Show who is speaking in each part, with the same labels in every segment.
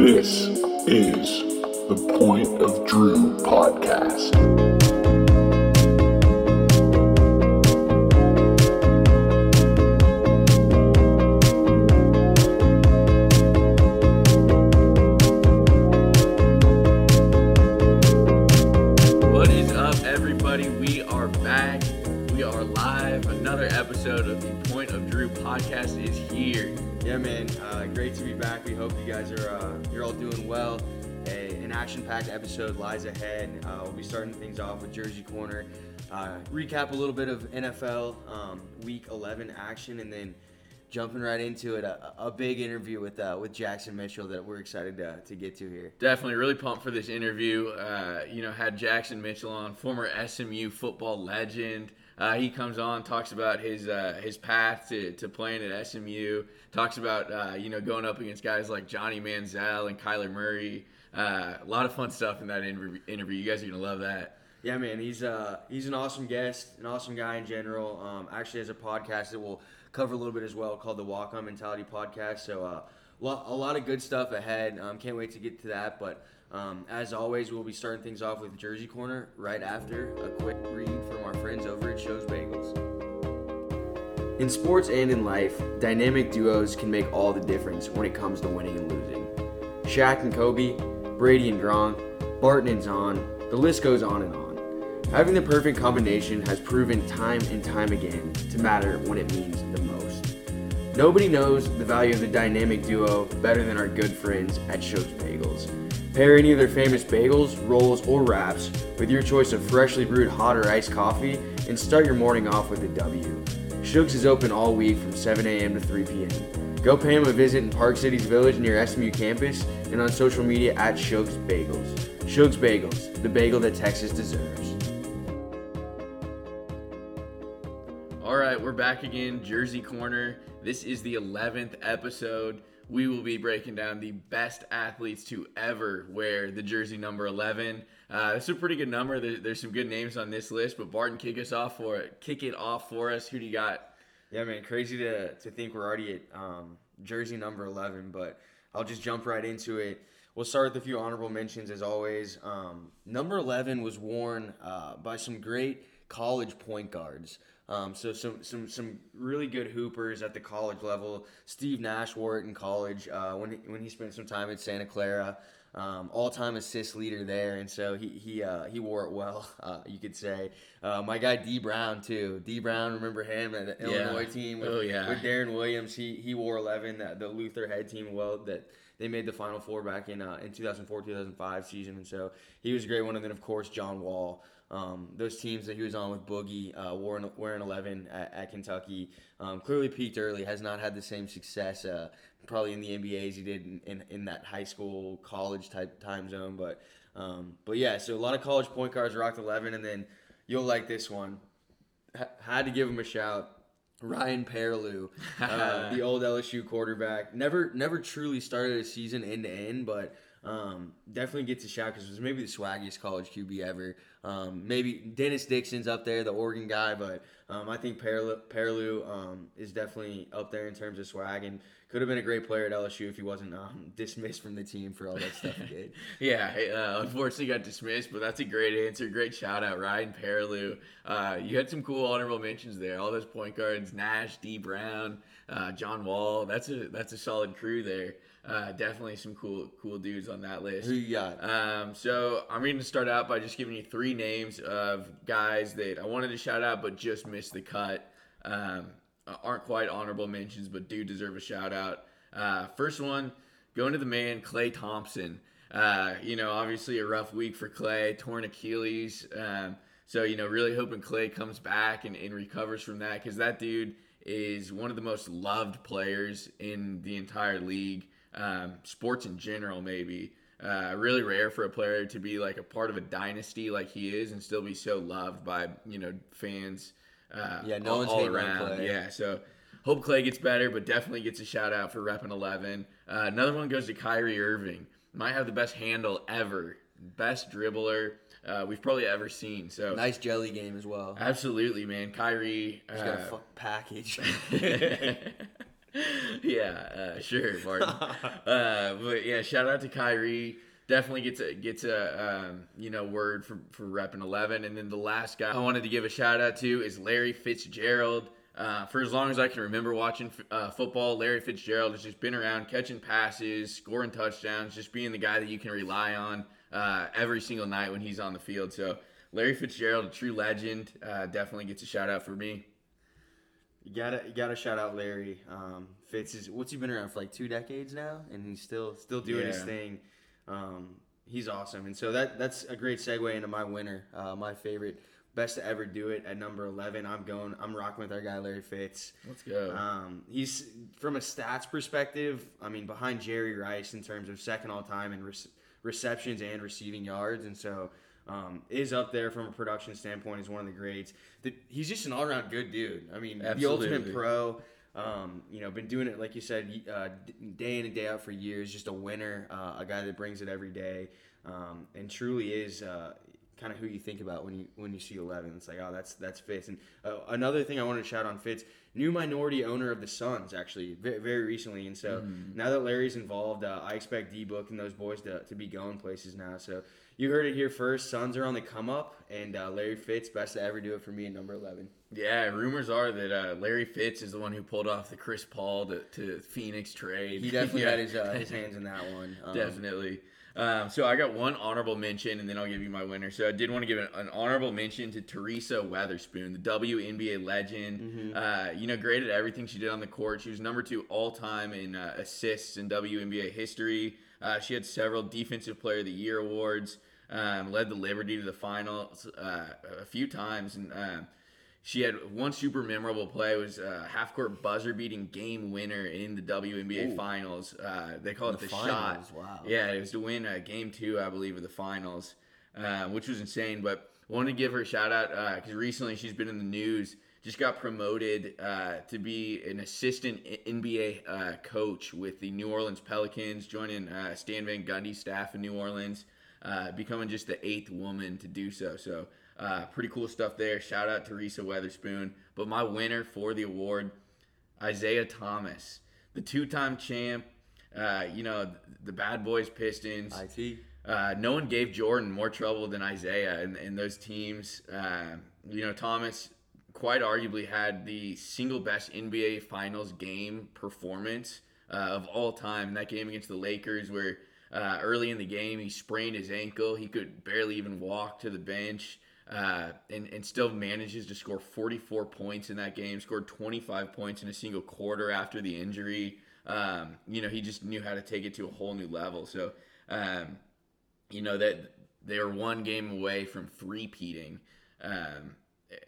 Speaker 1: This is the Point of Drew podcast.
Speaker 2: All doing well. A, an action-packed episode lies ahead. Uh, we'll be starting things off with Jersey Corner. Uh, recap a little bit of NFL um, Week 11 action, and then jumping right into it, a, a big interview with uh, with Jackson Mitchell that we're excited to, to get to here.
Speaker 3: Definitely really pumped for this interview. Uh, you know, had Jackson Mitchell on, former SMU football legend. Uh, he comes on, talks about his uh, his path to, to playing at SMU. Talks about uh, you know going up against guys like Johnny Manziel and Kyler Murray. Uh, a lot of fun stuff in that interview. You guys are gonna love that.
Speaker 2: Yeah, man, he's uh he's an awesome guest, an awesome guy in general. Um, actually has a podcast that we'll cover a little bit as well called the Walk On Mentality Podcast. So uh, a lot of good stuff ahead. Um, can't wait to get to that. But um, as always, we'll be starting things off with Jersey Corner right after a quick read from our friends over at Shugs Bagels. In sports and in life, dynamic duos can make all the difference when it comes to winning and losing. Shaq and Kobe, Brady and Gronk, Barton and Zahn, the list goes on and on. Having the perfect combination has proven time and time again to matter when it means the most. Nobody knows the value of the dynamic duo better than our good friends at Shugs Bagels. Pair any of their famous bagels, rolls, or wraps with your choice of freshly brewed hot or iced coffee and start your morning off with a W. Shugs is open all week from 7 a.m. to 3 p.m. Go pay him a visit in Park City's Village near SMU campus and on social media at Shugs Bagels. Shugs Bagels, the bagel that Texas deserves.
Speaker 3: All right, we're back again, Jersey Corner. This is the 11th episode. We will be breaking down the best athletes to ever wear the jersey number 11. Uh, is a pretty good number. There, there's some good names on this list, but Barton, kick us off for it. Kick it off for us. Who do you got?
Speaker 2: Yeah, man, crazy to, to think we're already at um, jersey number 11, but I'll just jump right into it. We'll start with a few honorable mentions as always. Um, number 11 was worn uh, by some great college point guards. Um, so some, some some really good hoopers at the college level. Steve Nash wore it in college uh, when he, when he spent some time at Santa Clara. Um, all-time assist leader there, and so he he uh, he wore it well, uh, you could say. Uh, my guy Dee Brown too. Dee Brown, remember him at the
Speaker 3: Yeah.
Speaker 2: Illinois team with,
Speaker 3: Oh, yeah.
Speaker 2: with Deron Williams. He he wore 11. That the Luther head team well that they made the Final Four back in uh, in 2004 2005 season, and so he was a great one. And then of course John Wall. Um, those teams that he was on with Boogie, uh, wearing, wearing 11 at, at Kentucky, um, clearly peaked early. Has not had the same success, uh, probably in the NBA as he did in, in, in that high school, college type time zone. But um, but yeah, so a lot of college point guards rocked 11, and then you'll like this one. H- had to give him a shout. Ryan Perrilloux, uh, the old LSU quarterback, never never truly started a season end to end, but um, definitely gets a shout because was maybe the swaggiest college QB ever. Um, maybe Dennis Dixon's up there, the Oregon guy, but um, I think Perrilloux um, is definitely up there in terms of swag and could have been a great player at LSU if he wasn't um, dismissed from the team for all that stuff he did.
Speaker 3: Yeah, uh, unfortunately got dismissed, but that's a great answer. Great shout out, Ryan Perrilloux. Uh, you had some cool honorable mentions there. All those point guards: Nash, Dee Brown, uh, John Wall. That's a that's a solid crew there. Uh, definitely some cool cool dudes on that list.
Speaker 2: Who you got?
Speaker 3: Um, so I'm going to start out by just giving you three names of guys that I wanted to shout out but just missed the cut. Um, aren't quite honorable mentions, but do deserve a shout out. Uh, first one, going to the man Klay Thompson. Uh, you know, obviously a rough week for Klay, torn Achilles. Um, so you know, really hoping Klay comes back and, and recovers from that because that dude is one of the most loved players in the entire league, um, sports in general, maybe. Uh, really rare for a player to be like a part of a dynasty like he is and still be so loved by you know fans. Uh,
Speaker 2: Yeah, no
Speaker 3: all,
Speaker 2: one's
Speaker 3: all around.
Speaker 2: Klay.
Speaker 3: Yeah, so hope Klay gets better, but definitely gets a shout out for repping 11. Uh, another one goes to Kyrie Irving. Might have the best handle ever, best dribbler uh, we've probably ever seen. So
Speaker 2: Nice jelly game as well.
Speaker 3: absolutely, man. Kyrie.
Speaker 2: He's got a
Speaker 3: uh,
Speaker 2: fuck package.
Speaker 3: yeah, uh, sure, Martin. uh, but yeah, shout out to Kyrie. Definitely gets a gets a um, you know word for for repping eleven. And then the last guy I wanted to give a shout out to is Larry Fitzgerald. Uh, for as long as I can remember watching uh, football, Larry Fitzgerald has just been around catching passes, scoring touchdowns, just being the guy that you can rely on uh, every single night when he's on the field. So Larry Fitzgerald, a true legend, uh, definitely gets a shout out for me.
Speaker 2: You gotta you gotta shout out Larry. Um, Fitz is what's he been around for like two decades now, and he's still still doing his thing. Um, he's awesome, and so that that's a great segue into my winner, uh, my favorite, best to ever do it at number eleven. I'm going. I'm rocking with our guy Larry Fitz.
Speaker 3: Let's go.
Speaker 2: Um, he's from a stats perspective. I mean, behind Jerry Rice in terms of second all time in rec- receptions and receiving yards, and so um, is up there from a production standpoint. He's one of the greats. The, he's just an all around good dude. I mean, the ultimate pro. Um, you know, been doing it like you said, uh, day in and day out for years. Just a winner, uh, a guy that brings it every day, um, and truly is. Uh, Kind of who you think about when you when you see eleven. It's like, oh, that's that's Fitz. And uh, another thing I wanted to shout on Fitz, new minority owner of the Suns, actually, very, very recently. And so now that Larry's involved, uh, I expect D Book and those boys to, to be going places now. So you heard it here first. Suns are on the come up, and uh, Larry Fitz, best to ever do it for me at number eleven.
Speaker 3: Yeah, rumors are that uh, Larry Fitz is the one who pulled off the Chris Paul to, to Phoenix trade.
Speaker 2: He definitely
Speaker 3: Yeah.
Speaker 2: had his uh, his hands in that one. Um,
Speaker 3: Definitely. Um, so I got one honorable mention, and then I'll give you my winner. So I did want to give an, an honorable mention to Teresa Weatherspoon, the WNBA legend.
Speaker 2: Mm-hmm.
Speaker 3: Uh, you know, great at everything she did on the court. She was number two all time in uh, assists in WNBA history. Uh, she had several Defensive Player of the Year awards. Um, led the Liberty to the finals uh, a few times, and um, she had one super memorable play was a half court buzzer beating game winner in the WNBA
Speaker 2: Ooh.
Speaker 3: finals. Uh, they call it
Speaker 2: The
Speaker 3: the, shot.
Speaker 2: wow.
Speaker 3: Yeah, it was to win uh, game two, I believe, of the finals, uh, which was insane. But wanted to give her a shout out because recently she's been in the news. Just got promoted uh, to be an assistant NBA uh, coach with the New Orleans Pelicans, joining uh, Stan Van Gundy's staff in New Orleans, uh, becoming just the eighth woman to do so. So uh, pretty cool stuff there. Shout out Teresa Weatherspoon. But my winner for the award, Isiah Thomas, the two-time champ. Uh, you know the Bad Boys Pistons.
Speaker 2: It.
Speaker 3: Uh, no one gave Jordan more trouble than Isiah and, and those teams. Uh, you know, Thomas quite arguably had the single best NBA Finals game performance uh, of all time. In that game against the Lakers, where uh, early in the game he sprained his ankle, he could barely even walk to the bench. Uh, and, and still manages to score 44 points in that game, scored 25 points in a single quarter after the injury. Um, you know, he just knew how to take it to a whole new level. So, um, you know that they were one game away from three-peating um,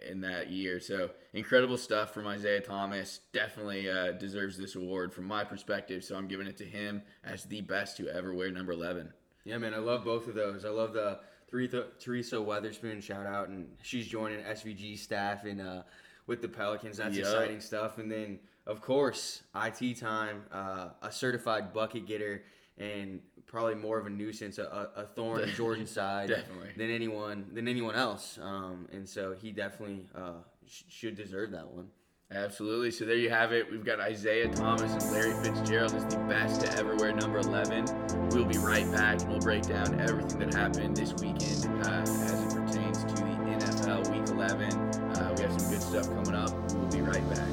Speaker 3: in that year. So incredible stuff from Isiah Thomas. Definitely uh, deserves this award from my perspective. So I'm giving it to him as the best to ever wear number 11.
Speaker 2: Yeah, man, I love both of those. I love the Teresa, Weatherspoon shout out, and she's joining SVG staff in uh, with the Pelicans. That's
Speaker 3: Yep.
Speaker 2: exciting stuff. And then, of course, IT time, uh, a certified bucket getter, and probably more of a nuisance, a, a thorn in Jordan's side
Speaker 3: Definitely.
Speaker 2: than anyone than anyone else. Um, and so he definitely uh, sh- should deserve that one.
Speaker 3: Absolutely. So there you have it. We've got Isiah Thomas and Larry Fitzgerald as the best to ever wear number 11. We'll be right back and we'll break down everything that happened this weekend uh, as it pertains to the NFL Week 11. Uh, we have some good stuff coming up. We'll be right back.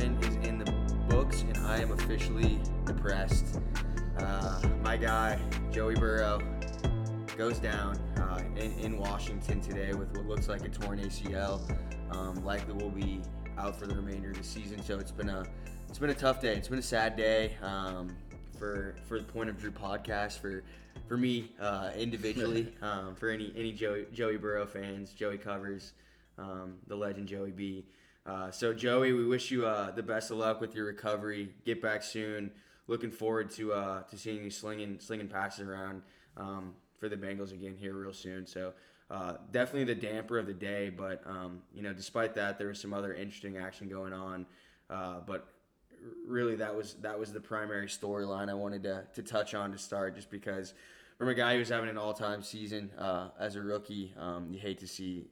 Speaker 2: 11 is in the books, and I am officially depressed. Uh, my guy, Joey Burrow, goes down uh, in, in Washington today with what looks like a torn ACL. Um, likely will be out for the remainder of the season. So it's been a it's been a tough day. It's been a sad day um, for for the Point of Drew podcast for for me uh, individually um, for any any Joey Joey Burrow fans, Joey covers um, the legend Joey B. Uh, so Joey, we wish you uh, the best of luck with your recovery. Get back soon. Looking forward to uh, to seeing you slinging slinging passes around um, for the Bengals again here real soon. So uh, definitely the damper of the day. But um, you know, despite that, there was some other interesting action going on. Uh, but really, that was that was the primary storyline I wanted to to touch on to start, just because from a guy who's having an all-time season uh, as a rookie, um, you hate to see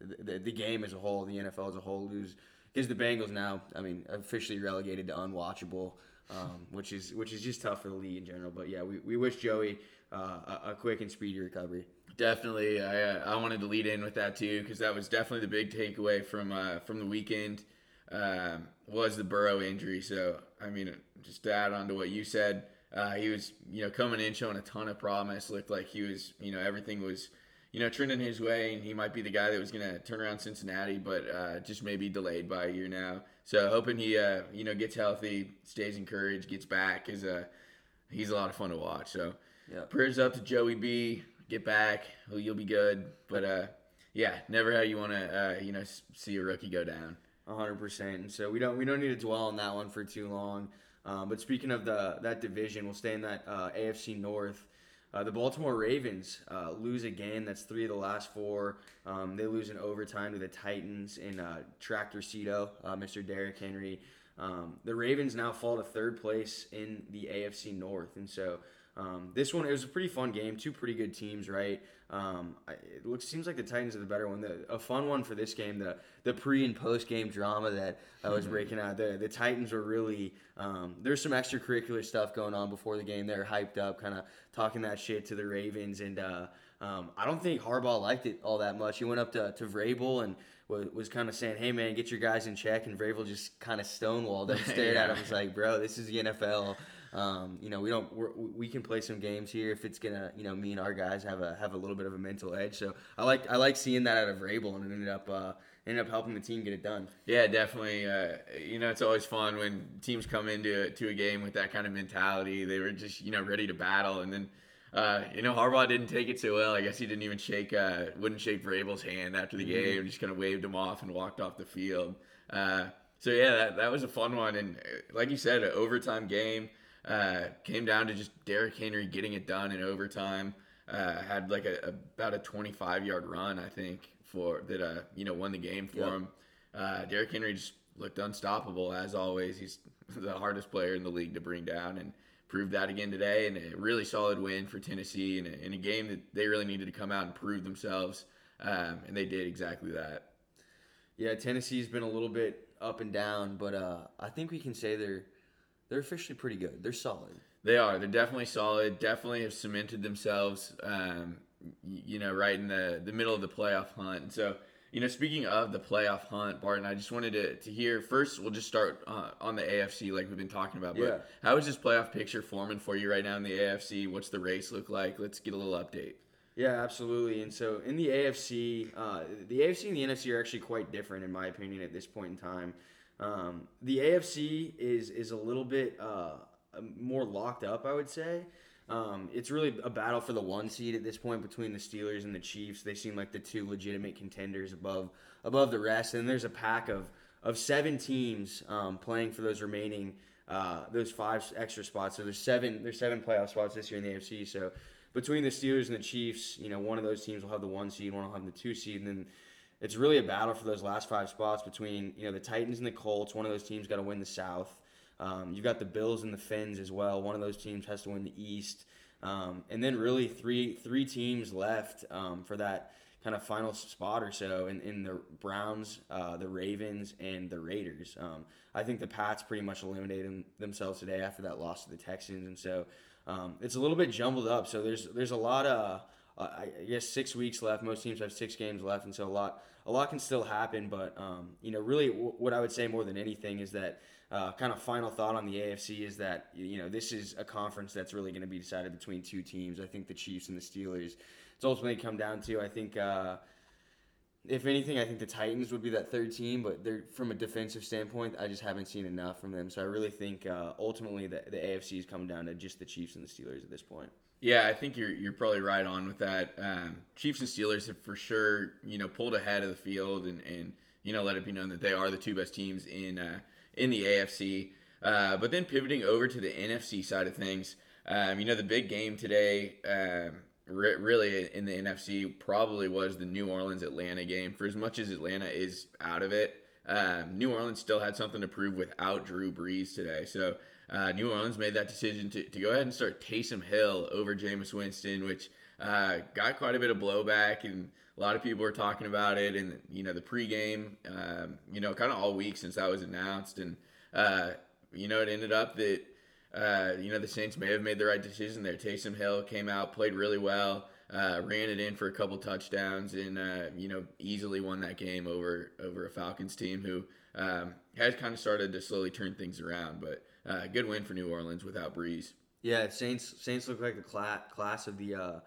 Speaker 2: the, the game as a whole, the NFL as a whole, lose. Because the Bengals now, I mean, officially relegated to unwatchable, um, which is which is just tough for the league in general. But yeah, we, we wish Joey uh, a, a quick and speedy recovery.
Speaker 3: Definitely, I uh, I wanted to lead in with that too because that was definitely the big takeaway from uh, from the weekend um, was the Burrow injury. So I mean, just to add on to what you said, uh, he was you know coming in showing a ton of promise. Looked like he was you know everything was you know trending his way, and he might be the guy that was going to turn around Cincinnati, but uh, just maybe delayed by a year now. So hoping he uh, you know gets healthy, stays encouraged, gets back. Is a he's a lot of fun to watch. So
Speaker 2: Yeah.
Speaker 3: prayers up to Joey B. Get back, you'll be good. But uh, yeah, never how you want to uh, you know see a rookie go down.
Speaker 2: hundred percent. And so we don't we don't need to dwell on that one for too long. Um, but speaking of the that division, we'll stay in that uh, AFC North. Uh, the Baltimore Ravens uh, lose again. That's three of the last four. Um, they lose in overtime to the Titans in uh, Tractor Cito, uh, Mr. Derrick Henry. Um, the Ravens now fall to third place in the AFC North, and so um, this one it was a pretty fun game. Two pretty good teams, right? Um, it looks seems like the Titans are the better one. The, a fun one for this game, the the pre and post game drama that I was breaking out. The the Titans were really um, there's some extracurricular stuff going on before the game. They're hyped up, kind of talking that shit to the Ravens, and uh, um, I don't think Harbaugh liked it all that much. He went up to to Vrabel and was, was kind of saying, "Hey man, get your guys in check," and Vrabel just kind of stonewalled him, stared at him, was like, "Bro, this is the NFL." Um, you know, we don't we can play some games here if it's gonna you know me and our guys have a have a little bit of a mental edge. So I like I like seeing that out of Vrabel, and it ended up uh, ended up helping the team get it done.
Speaker 3: Yeah, definitely. Uh, you know, it's always fun when teams come into to a game with that kind of mentality. They were just you know ready to battle, and then uh, you know Harbaugh didn't take it so well. I guess he didn't even shake uh, wouldn't shake Vrabel's hand after the game. Just kind of waved him off and walked off the field. Uh, so yeah, that, that was a fun one, and uh, like you said, an overtime game. Uh, came down to just Derrick Henry getting it done in overtime. Uh, had like a, about a 25 yard run, I think, for that. Uh, you know, won the game for
Speaker 2: Yep.
Speaker 3: him. Uh, Derrick Henry just looked unstoppable as always. He's the hardest player in the league to bring down, and proved that again today. And a really solid win for Tennessee in a, in a game that they really needed to come out and prove themselves, um, and they did exactly that.
Speaker 2: Yeah, Tennessee's been a little bit up and down, but uh, I think we can say they're they're officially pretty good. They're solid.
Speaker 3: They are. They're definitely solid. Definitely have cemented themselves. Um, you know, right in the the middle of the playoff hunt. And so, you know, speaking of the playoff hunt, Barton, I just wanted to, to hear first. We'll just start uh, on the AFC, like we've been talking about. But
Speaker 2: Yeah.
Speaker 3: how is this playoff picture forming for you right now in the AFC? What's the race look like? Let's get a little update.
Speaker 2: Yeah, absolutely. And so in the AFC, uh, the AFC and the NFC are actually quite different, in my opinion, at this point in time. Um, the AFC is is a little bit uh, more locked up, I would say. Um, it's really a battle for the one seed at this point between the Steelers and the Chiefs. They seem like the two legitimate contenders above above the rest. And there's a pack of of seven teams um, playing for those remaining uh, those five extra spots. So there's seven there's seven playoff spots this year in the AFC. So between the Steelers and the Chiefs, you know, one of those teams will have the one seed, one will have the two seed, and then it's really a battle for those last five spots between you know the Titans and the Colts. One of those teams got to win the South. Um, you've got the Bills and the Fins as well. One of those teams has to win the East, um, and then really three three teams left um, for that kind of final spot or so in, in the Browns, uh, the Ravens, and the Raiders. Um, I think the Pats pretty much eliminated them- themselves today after that loss to the Texans, and so um, it's a little bit jumbled up. So there's there's a lot of I guess six weeks left. Most teams have six games left, and so a lot a lot can still happen. But um, you know, really, w- what I would say more than anything is that uh, kind of final thought on the AFC is that you know this is a conference that's really going to be decided between two teams. I think the Chiefs and the Steelers. It's ultimately come down to I think. Uh, if anything, I think the Titans would be that third team, but they're from a defensive standpoint, I just haven't seen enough from them. So I really think uh, ultimately the, the AFC is coming down to just the Chiefs and the Steelers at this point.
Speaker 3: Yeah, I think you're you're probably right on with that. Um, Chiefs and Steelers have for sure, you know, pulled ahead of the field and, and you know let it be known that they are the two best teams in uh, in the AFC. Uh, but then pivoting over to the NFC side of things, um, you know, the big game today, um, re- really in the NFC probably was the New Orleans Atlanta game. For as much as Atlanta is out of it, um, New Orleans still had something to prove without Drew Brees today. So uh, New Orleans made that decision to, to go ahead and start Taysom Hill over Jameis Winston, which uh, got quite a bit of blowback and a lot of people were talking about it and you know the pregame um, you know kind of all week since that was announced and uh, you know it ended up that uh, you know the Saints may have made the right decision there. Taysom Hill came out, played really well, uh, ran it in for a couple touchdowns, and uh, you know easily won that game over over a Falcons team who um, has kind of started to slowly turn things around. But uh, good win for New Orleans without Brees.
Speaker 2: Yeah, Saints Saints look like the cla- class of the uh,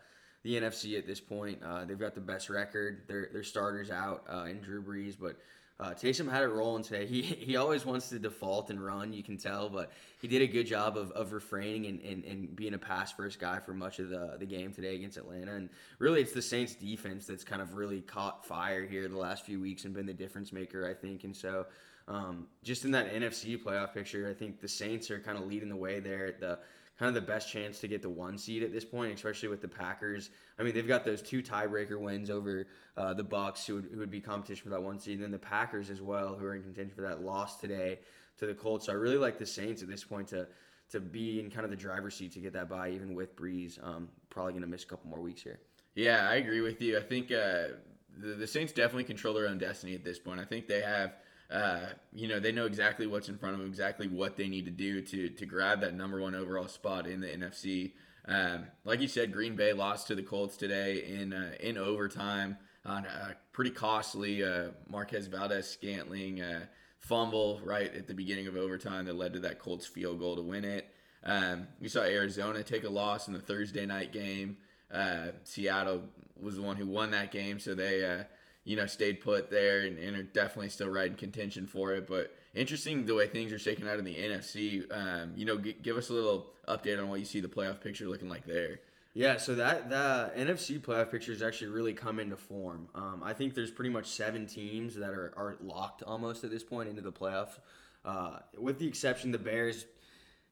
Speaker 2: the NFC at this point. Uh, they've got the best record. Their their starters out uh, in Drew Brees, but uh, Taysom had it rolling today. He he always wants to default and run, you can tell, but he did a good job of, of refraining and, and, and being a pass first guy for much of the, the game today against Atlanta. And really, it's the Saints defense that's kind of really caught fire here the last few weeks and been the difference maker, I think. And so, um, just in that NFC playoff picture, I think the Saints are kind of leading the way there. The kind of the best chance to get the one seed at this point, especially with the Packers. I mean, they've got those two tiebreaker wins over uh, the Bucs, who would, who would be competition for that one seed, and then the Packers as well, who are in contention for that loss today to the Colts. So I really like the Saints at this point to to be in kind of the driver's seat to get that bye, even with Brees. Um, probably going to miss a couple more weeks here.
Speaker 3: Yeah, I agree with you. I think uh, the, the Saints definitely control their own destiny at this point. I think they have – uh, you know, they know exactly what's in front of them, exactly what they need to do to to grab that number one overall spot in the NFC. Um, like you said, Green Bay lost to the Colts today in uh, in overtime on a pretty costly uh, Marquez Valdes-Scantling uh, fumble right at the beginning of overtime that led to that Colts field goal to win it. Um, we saw Arizona take a loss in the Thursday night game. Uh, Seattle was the one who won that game, so they uh, you know, stayed put there and, and, are definitely still right in contention for it. But interesting the way things are shaking out in the NFC. Um, you know, g- give us a little update on what you see the playoff picture looking like there.
Speaker 2: Yeah, so that the NFC playoff picture has actually really come into form. Um, I think there's pretty much seven teams that are, are locked almost at this point into the playoffs, uh, with the exception the Bears.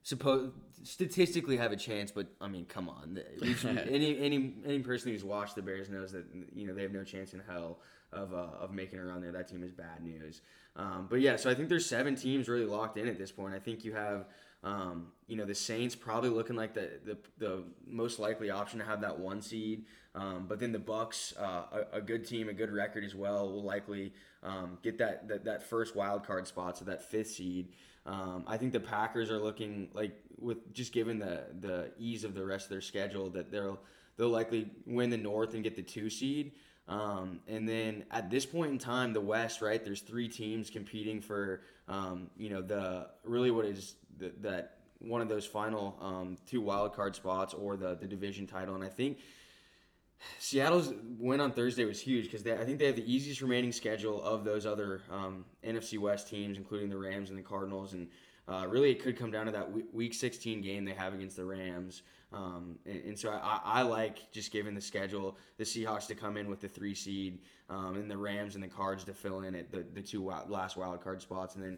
Speaker 2: Suppose statistically have a chance, but I mean, come on. any any any person who's watched the Bears knows that you know they have no chance in hell of, uh, of making it around there. That team is bad news. Um, but yeah, so I think there's seven teams really locked in at this point. I think you have, um, you know, the Saints probably looking like the, the, the most likely option to have that one seed. Um, but then the Bucs, uh, a, a, good team, a good record as well, will likely um, get that, that that first wild card spot, so that fifth seed. Um, I think the Packers are looking like with just given the the ease of the rest of their schedule that they'll they'll likely win the North and get the two seed. Um, and then at this point in time, the West, right? There's three teams competing for, um, you know, the really what is the, that one of those final um, two wild card spots or the the division title. And I think Seattle's win on Thursday was huge because I think they have the easiest remaining schedule of those other um, NFC West teams, including the Rams and the Cardinals. And uh, really, it could come down to that Week 16 game they have against the Rams. Um, and, and, so I, I, like just given the schedule, the Seahawks to come in with the three seed, um, and the Rams and the Cards to fill in at the, the two wild, last wild card spots, and then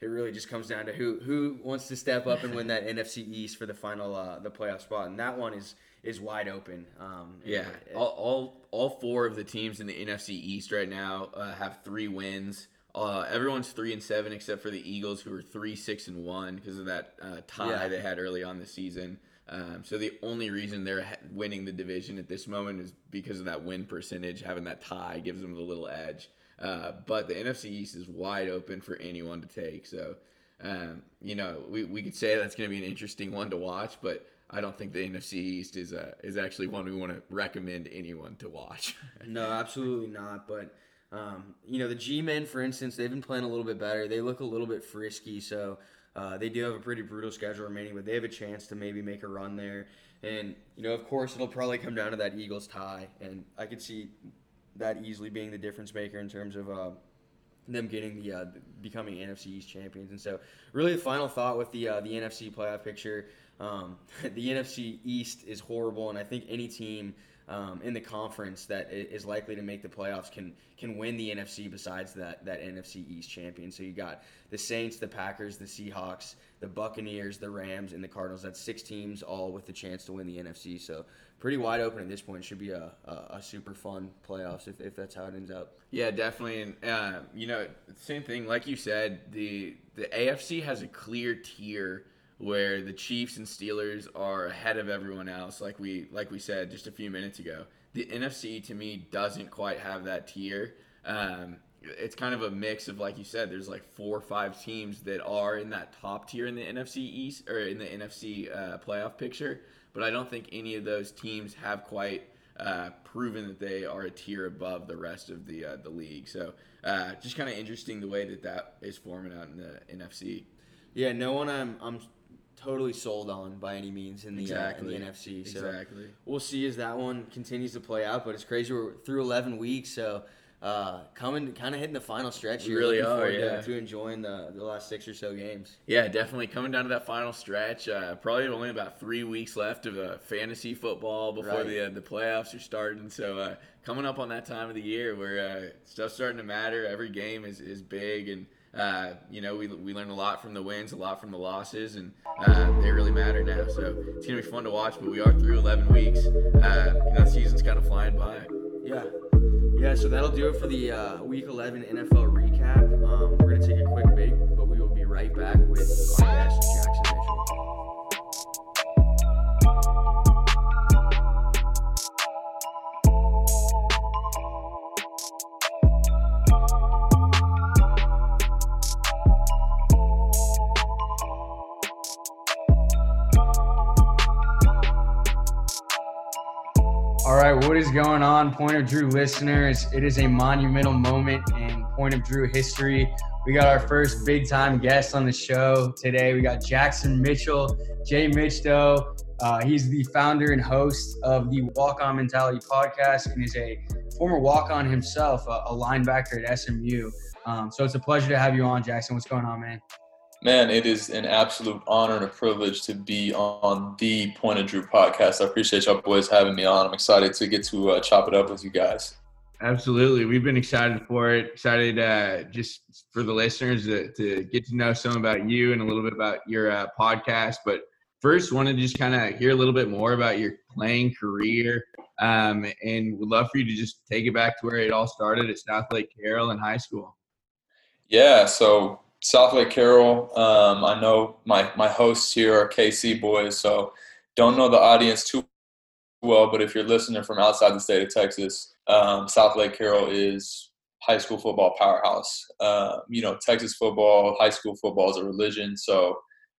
Speaker 2: it really just comes down to who who wants to step up and win that NFC East for the final uh, the playoff spot, and that one is is wide open. Um,
Speaker 3: yeah, all, all all four of the teams in the NFC East right now uh, have three wins. Uh, everyone's three and seven except for the Eagles, who are three six and one because of that uh, tie yeah. they had early on the season. Um, so the only reason they're winning the division at this moment is because of that win percentage. Having that tie gives them the little edge. Uh, but the NFC East is wide open for anyone to take. So, um, you know, we, we could say that's going to be an interesting one to watch, but I don't think the NFC East is uh, is actually one we want to recommend anyone to watch.
Speaker 2: no, absolutely not. But um, you know, the G-men, for instance, they've been playing a little bit better. They look a little bit frisky, so uh, they do have a pretty brutal schedule remaining, but they have a chance to maybe make a run there. And you know, of course, it'll probably come down to that Eagles tie, and I could see that easily being the difference maker in terms of uh, them getting the uh, becoming NFC East champions. And so, really, the final thought with the uh, the NFC playoff picture, um, the NFC East is horrible, and I think any team um, in the conference that is likely to make the playoffs can can win the NFC besides that that NFC East champion. So you got the Saints, the Packers, the Seahawks, the Buccaneers, the Rams, and the Cardinals. That's six teams all with the chance to win the NFC. So pretty wide open at this point. Should be a, a, a super fun playoffs if, if that's how it ends up.
Speaker 3: Yeah, definitely. And uh, you know, same thing. Like you said, the the AFC has a clear tier where the Chiefs and Steelers are ahead of everyone else. Like we like we said just a few minutes ago, the NFC to me doesn't quite have that tier. Um, it's kind of a mix of like you said. There's like four or five teams that are in that top tier in the NFC East or in the NFC uh, playoff picture but I don't think any of those teams have quite uh, proven that they are a tier above the rest of the uh, the league. So uh, just kind of interesting the way that that is forming out in the NFC.
Speaker 2: Yeah, no one I'm I'm totally sold on by any means in the, exactly. in the NFC. So
Speaker 3: exactly.
Speaker 2: We'll see as that one continues to play out, but it's crazy. We're through 11 weeks, so uh, coming kind of hitting the final stretch here.
Speaker 3: We really are,
Speaker 2: yeah. To, enjoying the, the last six or so games.
Speaker 3: Yeah, definitely coming down to that final stretch. Uh, probably only about three weeks left of uh, fantasy football before right. the uh, the playoffs are starting. So uh, coming up on that time of the year where uh, stuff's starting to matter. Every game is, is big and. Uh, you know, we, we learn a lot from the wins, a lot from the losses, and uh, they really matter now. So it's going to be fun to watch, but we are through 11 weeks. Uh, the season's kind of flying by.
Speaker 2: Yeah, yeah, so that'll do it for the uh, Week 11 NFL recap. Um, we're going to take a quick break, but we will be right back with our guest, Jackson what is going on, Point of Drew listeners? It is a monumental moment in Point of Drew history. We got our first big time guest on the show today. We got Jackson Mitchell, Jay Mitchell. Uh, he's the founder and host of the Walk On Mentality podcast and is a former walk on himself, a, a, linebacker at SMU. Um, so it's a pleasure to have you on, Jackson. What's going on, man?
Speaker 4: Man, it is an absolute honor and a privilege to be on the Point of Drew podcast. I appreciate y'all boys having me on. I'm excited to get to uh, chop it up with you guys.
Speaker 3: Absolutely. We've been excited for it. Excited uh, just for the listeners to, to, get to know some about you and a little bit about your uh, podcast. But first, wanted to just kind of hear a little bit more about your playing career. Um, and would love for you to just take it back to where it all started at Southlake Carroll in high school.
Speaker 4: Yeah. So Southlake Carroll. Um, I know my my hosts here are KC boys, so don't know the audience too well. But if you're listening from outside the state of Texas, um, Southlake Carroll is high school football powerhouse. Uh, you know, Texas football, high school football is a religion. So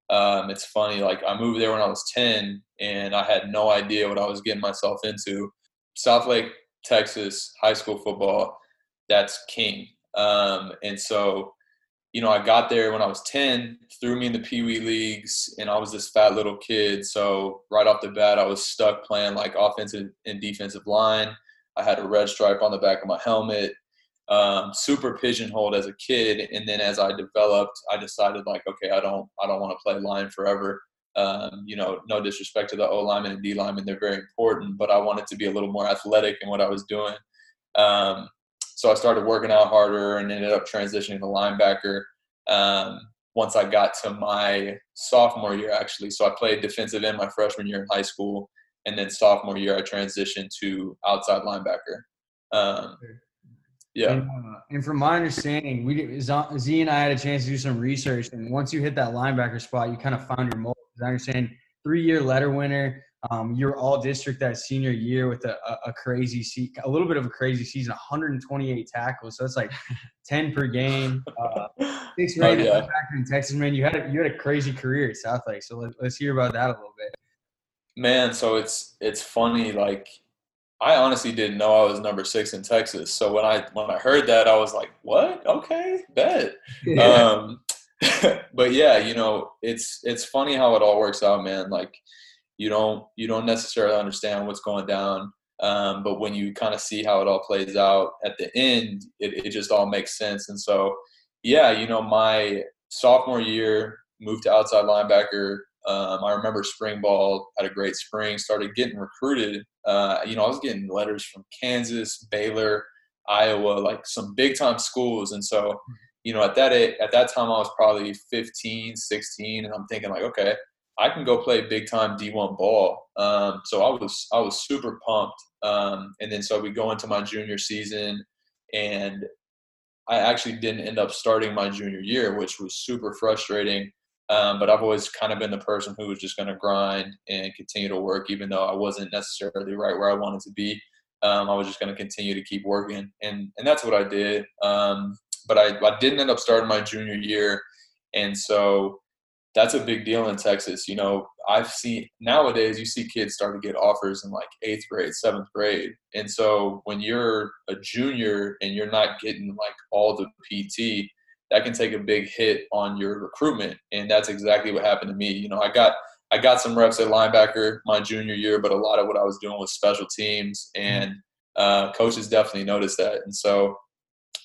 Speaker 4: um, it's funny. Like I moved there when I was 10, and I had no idea what I was getting myself into. Southlake, Texas, high school football, that's king. Um, and so you know, I got there when I was 10, threw me in the Pee Wee leagues, and I was this fat little kid. So right off the bat, I was stuck playing like offensive and defensive line. I had a red stripe on the back of my helmet. Um, super pigeonholed as a kid, and then as I developed, I decided like, okay, I don't, I don't want to play line forever. Um, you know, no disrespect to the O lineman and D lineman, they're very important, but I wanted to be a little more athletic in what I was doing. Um, so I started working out harder and ended up transitioning to linebacker um, once I got to my sophomore year, actually. So I played defensive end my freshman year in high school. And then sophomore year, I transitioned to outside linebacker. Um, yeah.
Speaker 2: And, uh, and, from my understanding, we Z and I had a chance to do some research. And once you hit that linebacker spot, you kind of found your mold. I understand three year letter winner, um, you're all district that senior year with a, a, a crazy se- a little bit of a crazy season, 128 tackles. So it's like 10 per game. Uh, six oh, yeah. in Texas, man. You had a, you had a crazy career at Southlake. So let, let's hear about that a little bit.
Speaker 4: Man, so it's it's funny. Like I honestly didn't know I was number six in Texas. So when I when I heard that, I was like, "What? Okay, bet." Yeah. Um, but yeah, you know, it's it's funny how it all works out, man. Like you don't you don't necessarily understand what's going down um, but when you kind of see how it all plays out at the end it, it just all makes sense and so yeah you know my sophomore year moved to outside linebacker Um, I remember spring ball had a great spring. Started getting recruited. Uh, you know, I was getting letters from Kansas, Baylor, Iowa, like some big time schools. And so, you know, at that at that time, I was probably 15, 16, and I'm thinking like, okay, I can go play big time D1 ball. Um, so I was I was super pumped. Um, and then so we go into my junior season, and I actually didn't end up starting my junior year, which was super frustrating. Um, but I've always kind of been the person who was just going to grind and continue to work, even though I wasn't necessarily right where I wanted to be. Um, I was just going to continue to keep working, and and that's what I did. Um, but I, I didn't end up starting my junior year, and so that's a big deal in Texas. You know, I've seen nowadays you see kids start to get offers in like eighth grade, seventh grade, and so when you're a junior and you're not getting like all the PT, that can take a big hit on your recruitment, and that's exactly what happened to me. You know, I got I got some reps at linebacker my junior year, but a lot of what I was doing was special teams, and uh, coaches definitely noticed that, and so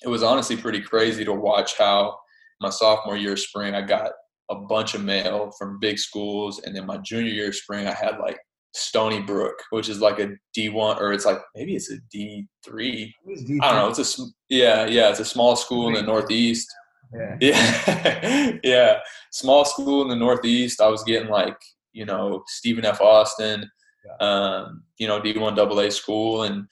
Speaker 4: it was honestly pretty crazy to watch how my sophomore year spring I got a bunch of mail from big schools, and then my junior year spring I had like Stony Brook, which is like a D one or it's like maybe it's a D three. I don't know. It's a yeah, yeah. It's a small school in the Northeast. Yeah. Yeah. yeah. Small school in the Northeast. I was getting like you know Stephen F. Austin, yeah. um, you know D one AA school, and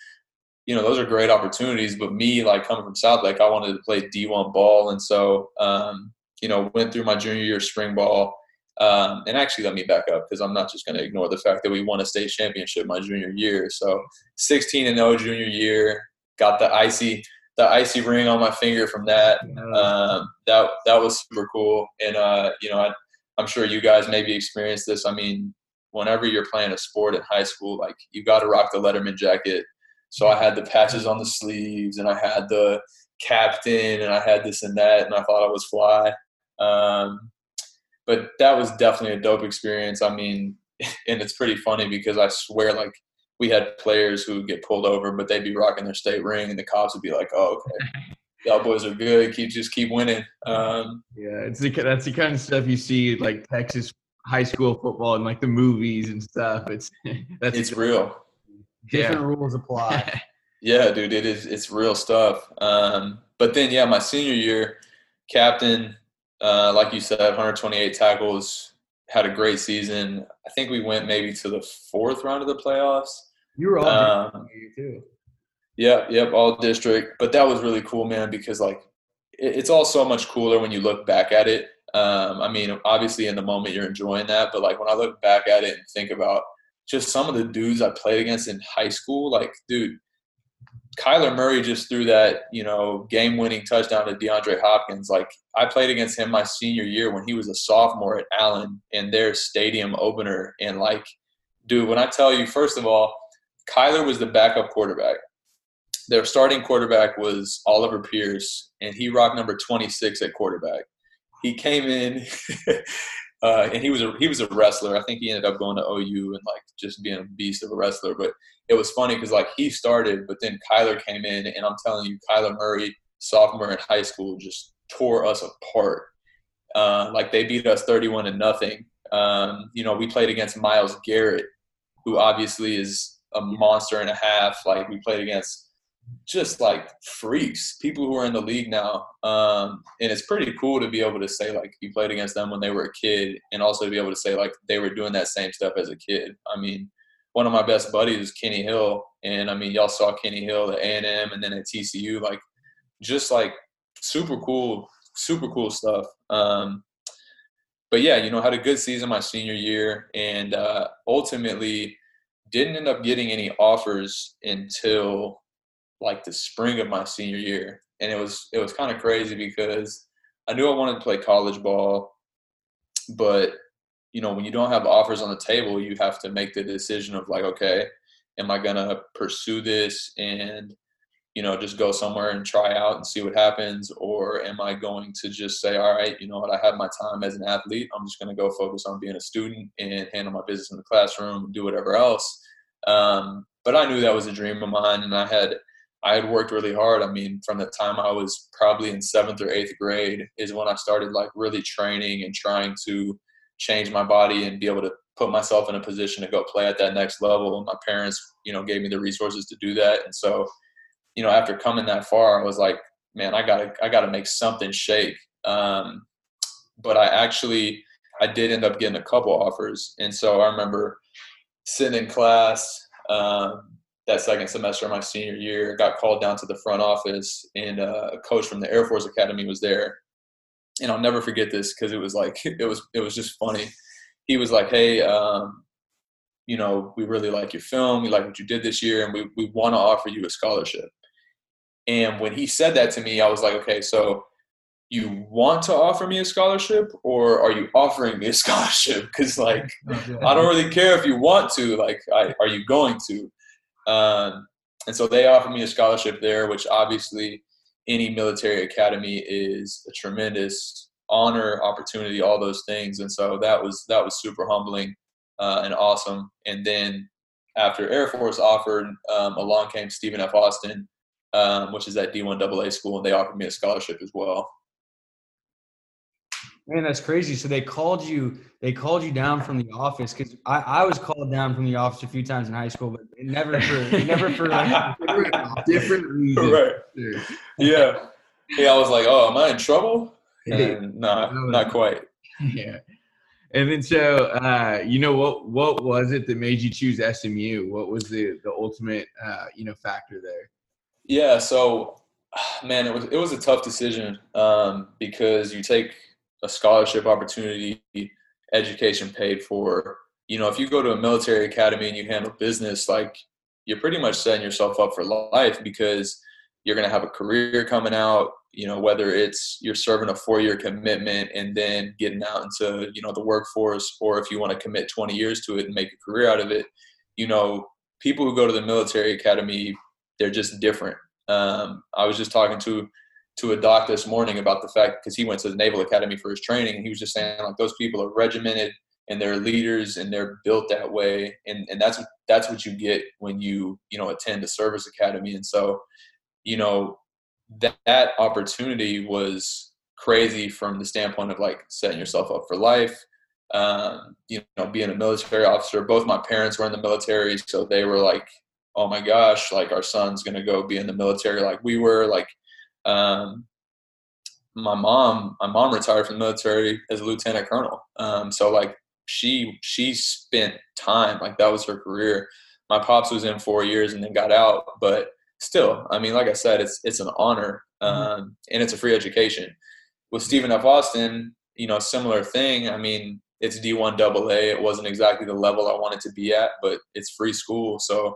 Speaker 4: you know those are great opportunities. But me, like coming from Southlake, I wanted to play D one ball, and so um, you know, went through my junior year spring ball. Um, and actually, let me back up because I'm not just going to ignore the fact that we won a state championship my junior year. So 16 and 0 junior year, got the icy the icy ring on my finger from that. Um, that that was super cool. And uh, you know, I, I'm sure you guys maybe experienced this. I mean, whenever you're playing a sport in high school, like you got to rock the Letterman jacket. So I had the patches on the sleeves, and I had the captain, and I had this and that, and I thought I was fly. Um, but that was definitely a dope experience. I mean, and it's pretty funny because I swear, like, we had players who would get pulled over, but they'd be rocking their state ring, and the cops would be like, "Oh, okay, y'all boys are good. Keep just keep winning." Um,
Speaker 3: yeah, it's the, that's the kind of stuff you see like Texas high school football and like the movies and stuff. It's
Speaker 4: that's it's real.
Speaker 5: Different yeah. rules apply.
Speaker 4: yeah, dude, it is. It's real stuff. Um, but then, yeah, my senior year, captain, uh, like you said, 128 tackles, had a great season. I think we went maybe to the fourth round of the playoffs.
Speaker 5: You were all um, too.
Speaker 4: Yep, yep, all district. But that was really cool, man, because like it, it's all so much cooler when you look back at it. Um, I mean, obviously in the moment you're enjoying that, but like when I look back at it and think about just some of the dudes I played against in high school, like dude, Kyler Murray just threw that, you know, game-winning touchdown to DeAndre Hopkins. Like I played against him my senior year when he was a sophomore at Allen in their stadium opener. And like, dude, when I tell you, first of all, Kyler was the backup quarterback. Their starting quarterback was Oliver Pierce, and he rocked number 26 at quarterback. He came in, uh, and he was a he was a wrestler. I think he ended up going to OU and like just being a beast of a wrestler. But it was funny because like he started, but then Kyler came in, and I'm telling you, Kyler Murray, sophomore in high school, just tore us apart. Uh, like they beat us 31 to nothing. Um, you know, we played against Myles Garrett, who obviously is a monster and a half. Like we played against just like freaks, people who are in the league now. Um, and it's pretty cool to be able to say like you played against them when they were a kid, and also to be able to say like they were doing that same stuff as a kid. I mean, one of my best buddies is Kenny Hill, and I mean y'all saw Kenny Hill at A and M, and then at TCU, like just like super cool, super cool stuff. Um, but yeah, you know, had a good season my senior year, and uh, ultimately didn't end up getting any offers until like the spring of my senior year, and it was it was kind of crazy because I knew I wanted to play college ball, but you know when you don't have offers on the table, you have to make the decision of like, okay, am I gonna pursue this and you know just go somewhere and try out and see what happens, or am I going to just say, all right, you know what, I have my time as an athlete, I'm just gonna go focus on being a student and handle my business in the classroom do whatever else. Um, but I knew that was a dream of mine, and I had I had worked really hard. I mean, from the time I was probably in seventh or eighth grade is when I started like really training and trying to change my body and be able to put myself in a position to go play at that next level. And my parents, you know, gave me the resources to do that. And so, you know, after coming that far, I was like, man, I gotta, I gotta make something shake. Um, but I actually, I did end up getting a couple offers. And so I remember sitting in class um, that second semester of my senior year, got called down to the front office, and uh, a coach from the Air Force Academy was there. And I'll never forget this because it was like it was it was just funny. He was like, "Hey, um, you know, we really like your film. We like what you did this year, and we we want to offer you a scholarship." And when he said that to me, I was like, "Okay, so." you want to offer me a scholarship or are you offering me a scholarship because like i don't really care if you want to like I, are you going to um, and so they offered me a scholarship there which obviously any military academy is a tremendous honor opportunity all those things. And so that was that was super humbling uh, and awesome. And then after air force offered um, along came stephen f. Austin um, which is at d1 aa school and they offered me a scholarship as well
Speaker 5: Man, that's crazy. So they called you. They called you down from the office because I, I was called down from the office a few times in high school, but never for never for like different, different reasons.
Speaker 4: Right. Yeah. Yeah. I was like, oh, am I in trouble? And not not quite.
Speaker 3: Yeah. And then so uh, you know what what was it that made you choose SMU? What was the the ultimate uh, you know factor there?
Speaker 4: Yeah. So man, it was it was a tough decision um, because you take a scholarship opportunity, education paid for. You know, if you go to a military academy and you handle business, like you're pretty much setting yourself up for life because you're going to have a career coming out. You know, whether it's you're serving a four year commitment and then getting out into you know the workforce, or if you want to commit 20 years to it and make a career out of it. You know, people who go to the military academy, they're just different. Um, I was just talking to to a doc this morning about the fact because he went to the Naval Academy for his training, and he was just saying like those people are regimented and they're leaders and they're built that way, and and that's that's what you get when you you know attend a service academy, and so you know that, that opportunity was crazy from the standpoint of like setting yourself up for life. Um, you know, being a military officer. Both my parents were in the military, so they were like, "Oh my gosh, like our son's gonna go be in the military like we were." Like um, my mom, my mom retired from the military as a lieutenant colonel. Um, so like she she spent time like that was her career. My pops was in four years and then got out, but still, I mean, like I said, it's it's an honor mm-hmm. um, and it's a free education. With Stephen F. Austin, you know, similar thing. I mean, it's D1 AA. It wasn't exactly the level I wanted to be at, but it's free school, so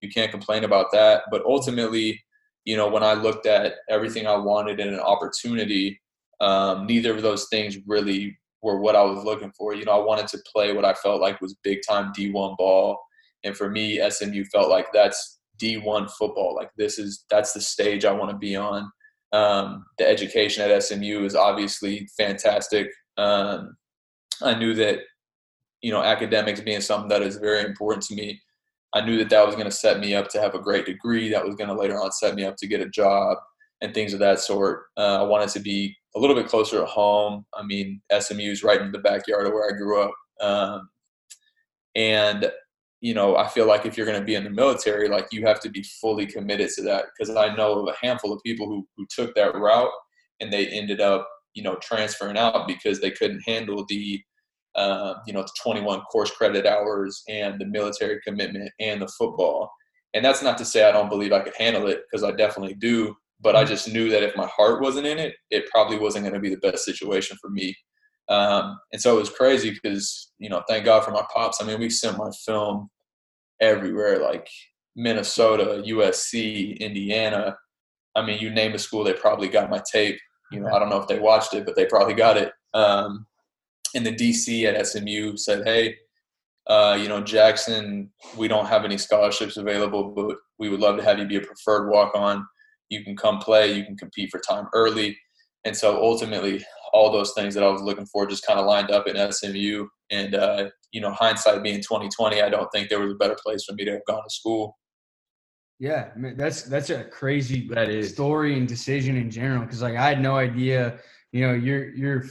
Speaker 4: you can't complain about that. But ultimately, you know, when I looked at everything I wanted in an opportunity, um, neither of those things really were what I was looking for. You know, I wanted to play what I felt like was big time D1 ball. And for me, SMU felt like that's D1 football. Like this is, that's the stage I want to be on. Um, the education at SMU is obviously fantastic. Um, I knew that, you know, academics being something that is very important to me I knew that that was going to set me up to have a great degree. That was going to later on set me up to get a job and things of that sort. Uh, I wanted to be a little bit closer to home. I mean, SMU is right in the backyard of where I grew up. Um, and, you know, I feel like if you're going to be in the military, like you have to be fully committed to that because I know of a handful of people who, who took that route and they ended up, you know, transferring out because they couldn't handle the uh, you know, the 21 course credit hours and the military commitment and the football. And that's not to say I don't believe I could handle it because I definitely do. But I mm-hmm. just knew that if my heart wasn't in it, it probably wasn't going to be the best situation for me. Um, and so it was crazy because, you know, thank God for my pops. I mean, we sent my film everywhere, like Minnesota, USC, Indiana. I mean, you name a school, they probably got my tape. You know, I don't know if they watched it, but they probably got it. Um, in the DC at SMU said, "Hey, uh, you know, Jackson, we don't have any scholarships available, but we would love to have you be a preferred walk-on. You can come play. You can compete for time early." And so ultimately, all those things that I was looking for just kind of lined up in SMU. And uh, you know, hindsight being 2020, I don't think there was a better place for me to have gone to school.
Speaker 5: Yeah, that's that's a crazy that is. story and decision in general. Because like I had no idea. You know, you're you're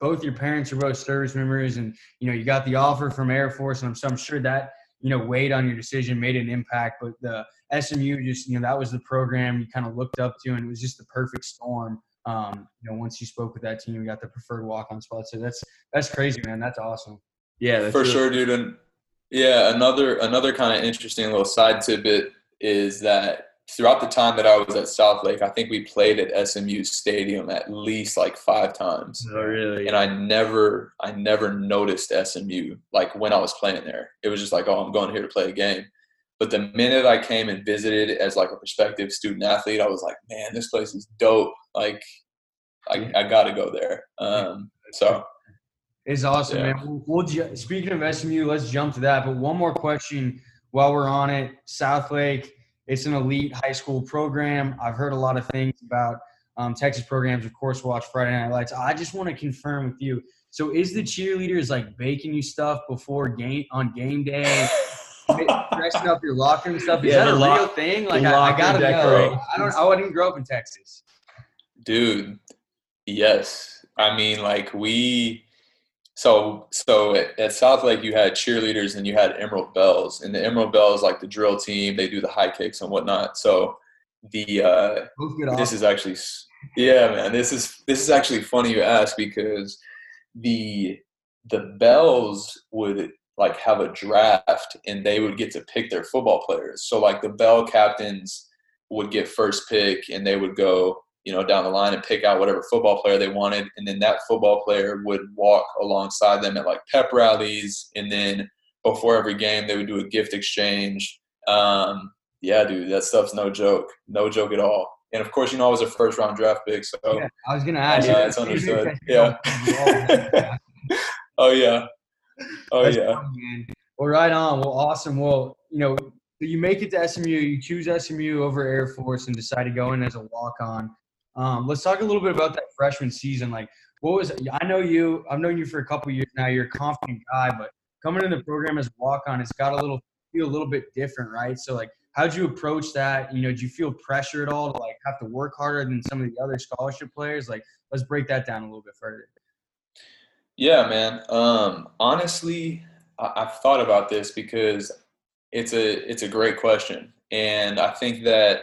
Speaker 2: both your parents are both service members, and you know you got the offer from Air Force, and I'm, so I'm sure that you know weighed on your decision, made an impact. But the SMU just you know that was the program you kind of looked up to, and it was just the perfect storm. Um, you know, once you spoke with that team, you got the preferred walk-on spot. So that's that's crazy, man. That's awesome.
Speaker 3: Yeah, that's
Speaker 4: for
Speaker 3: really-
Speaker 4: sure, dude. And yeah, another another kind of interesting little side tidbit is that throughout the time that I was at Southlake, I think we played at SMU Stadium at least like five times.
Speaker 3: Oh, really?
Speaker 4: and I never I never noticed SMU like when I was playing there. It was just like, oh, I'm going here to play a game. But the minute I came and visited as like a prospective student athlete, I was like, man, this place is dope. Like, I, I got to go there. Um, so
Speaker 2: It's awesome,
Speaker 4: Yeah.
Speaker 2: man. We'll, we'll speaking of SMU, let's jump to that. But one more question while we're on it. Southlake, it's an elite high school program. I've heard a lot of things about um, Texas programs. Of course, watch Friday Night Lights. I just want to confirm with you. So, is the cheerleaders like baking you stuff before game on game day, dressing up your locker and stuff? Is
Speaker 3: Yeah,
Speaker 2: that a
Speaker 3: lo-
Speaker 2: real thing? Like, I, I
Speaker 3: locker
Speaker 2: gotta know. I don't. I didn't grow up in Texas.
Speaker 4: dude yes i mean like we so so at, at Southlake you had cheerleaders and you had Emerald Belles and the Emerald Belles like the drill team they do the high kicks and whatnot. So the uh this is actually yeah man this is this is actually funny you ask because the the Belles would like have a draft and they would get to pick their football players. So like the Belle captains would get first pick and they would go you know down the line and pick out whatever football player they wanted and then that football player would walk alongside them at like pep rallies and then before every game they would do a gift exchange um, yeah dude that stuff's no joke no joke at all and of course you know i was a first round draft pick so
Speaker 2: Yeah, I was gonna ask.
Speaker 4: Yeah, it's understood. Yeah. oh yeah oh
Speaker 2: That's
Speaker 4: yeah
Speaker 2: funny. Well, right on. Well, awesome. Well, you know, you make it to SMU, you choose SMU over Air Force and decide to go in as a walk on. Um, let's talk a little bit about that freshman season. Like, what was I know you, I've known you for a couple years now. You're a confident guy, but coming into the program as a walk on, it's got a little feel a little bit different, right? So, like, how'd you approach that? You know, did you feel pressure at all to like have to work harder than some of the other scholarship players? Like, let's break that down a little bit further.
Speaker 4: Yeah, man. Um, honestly, I, I've thought about this because it's a it's a great question, and I think that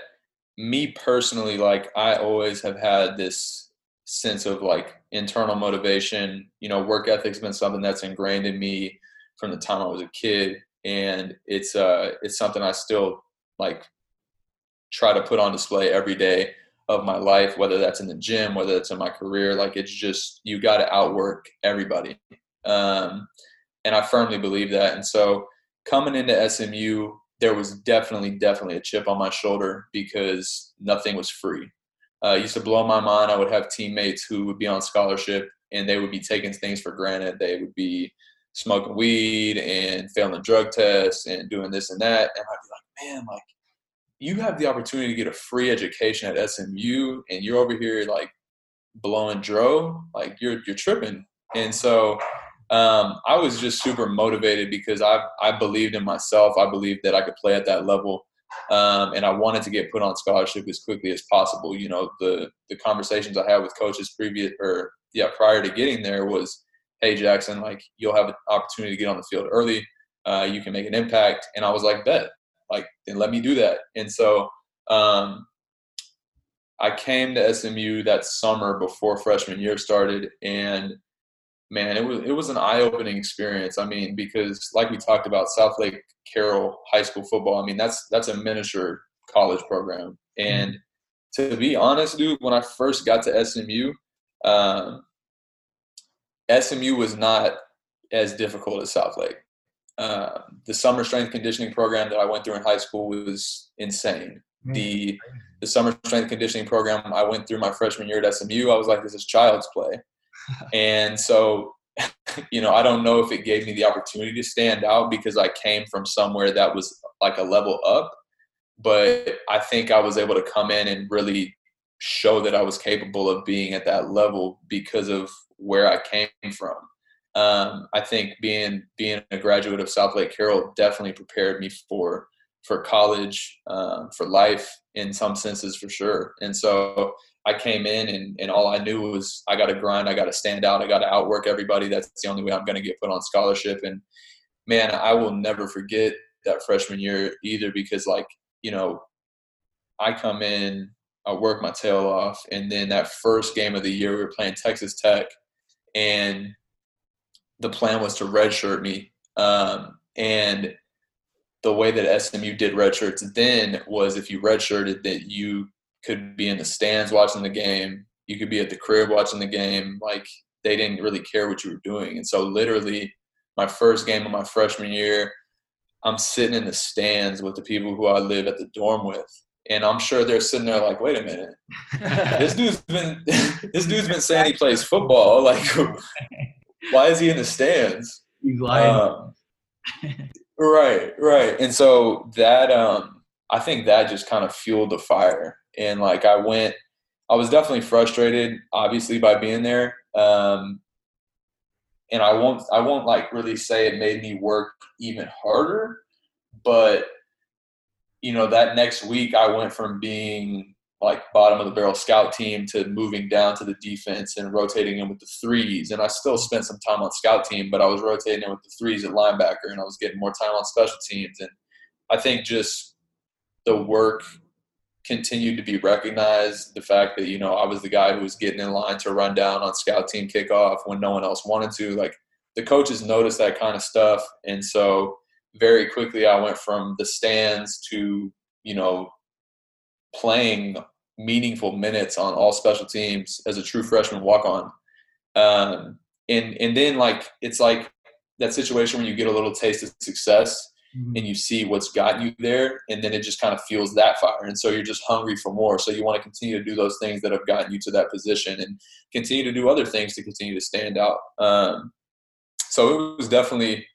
Speaker 4: me personally, like I always have had this sense of like internal motivation. You know, work ethic's been something that's ingrained in me from the time I was a kid, and it's uh it's something I still like try to put on display every day of my life, whether that's in the gym, whether it's in my career. Like it's just you got to outwork everybody, um, and I firmly believe that. And so coming into SMU, there was definitely, definitely a chip on my shoulder because nothing was free. Uh, used to blow my mind. I would have teammates who would be on scholarship and they would be taking things for granted. They would be smoking weed and failing drug tests and doing this and that. And I'd be like, man, like you have the opportunity to get a free education at SMU and you're over here like blowing dro, like you're you're tripping. And so um, I was just super motivated because I I believed in myself. I believed that I could play at that level, um, and I wanted to get put on scholarship as quickly as possible. You know, the the conversations I had with coaches previous or yeah prior to getting there was, hey Jackson, like you'll have an opportunity to get on the field early. Uh, you can make an impact, and I was like, bet, like then let me do that. And so um, I came to SMU that summer before freshman year started, and man, it was it was an eye opening experience. I mean, because like we talked about, Southlake Carroll High School football. I mean, that's that's a miniature college program, and to be honest, dude, when I first got to SMU, um, SMU was not as difficult as Southlake. Uh, the summer strength conditioning program that I went through in high school was insane. The the summer strength conditioning program I went through my freshman year at SMU, I was like, this is child's play. And so, you know, I don't know if it gave me the opportunity to stand out because I came from somewhere that was like a level up, but I think I was able to come in and really show that I was capable of being at that level because of where I came from. Um, I think being being a graduate of Southlake Carroll definitely prepared me for for college, um, for life in some senses for sure. And so I came in and, and all I knew was I got to grind, I got to stand out, I got to outwork everybody. That's the only way I'm going to get put on scholarship. And man, I will never forget that freshman year either because like, you know, I come in, I work my tail off. And then that first game of the year, we were playing Texas Tech and the plan was to redshirt me. Um, and the way that SMU did redshirts then was if you redshirted that you could be in the stands watching the game, you could be at the crib watching the game. Like they didn't really care what you were doing. And so literally my first game of my freshman year, I'm sitting in the stands with the people who I live at the dorm with. And I'm sure they're sitting there like, wait a minute, this dude's been this dude's been saying he plays football. Like, why is he in the stands?
Speaker 5: He's lying.
Speaker 4: Um, right, right. And so that um I think that just kind of fueled the fire. And like I went I was definitely frustrated, obviously, by being there. Um and I won't I won't like really say it made me work even harder, but you know, that next week I went from being like bottom of the barrel scout team to moving down to the defense and rotating in with the threes. And I still spent some time on scout team, but I was rotating in with the threes at linebacker and I was getting more time on special teams. And I think just the work continued to be recognized. The fact that, you know, I was the guy who was getting in line to run down on scout team kickoff when no one else wanted to. Like the coaches noticed that kind of stuff. And so very quickly I went from the stands to, you know, playing meaningful minutes on all special teams as a true freshman walk on. Um, and and then like it's like that situation when you get a little taste of success
Speaker 5: Mhm.
Speaker 4: and you see what's gotten you there and then it just kind of fuels that fire and so you're just hungry for more so you want to continue to do those things that have gotten you to that position and continue to do other things to continue to stand out um, so it was definitely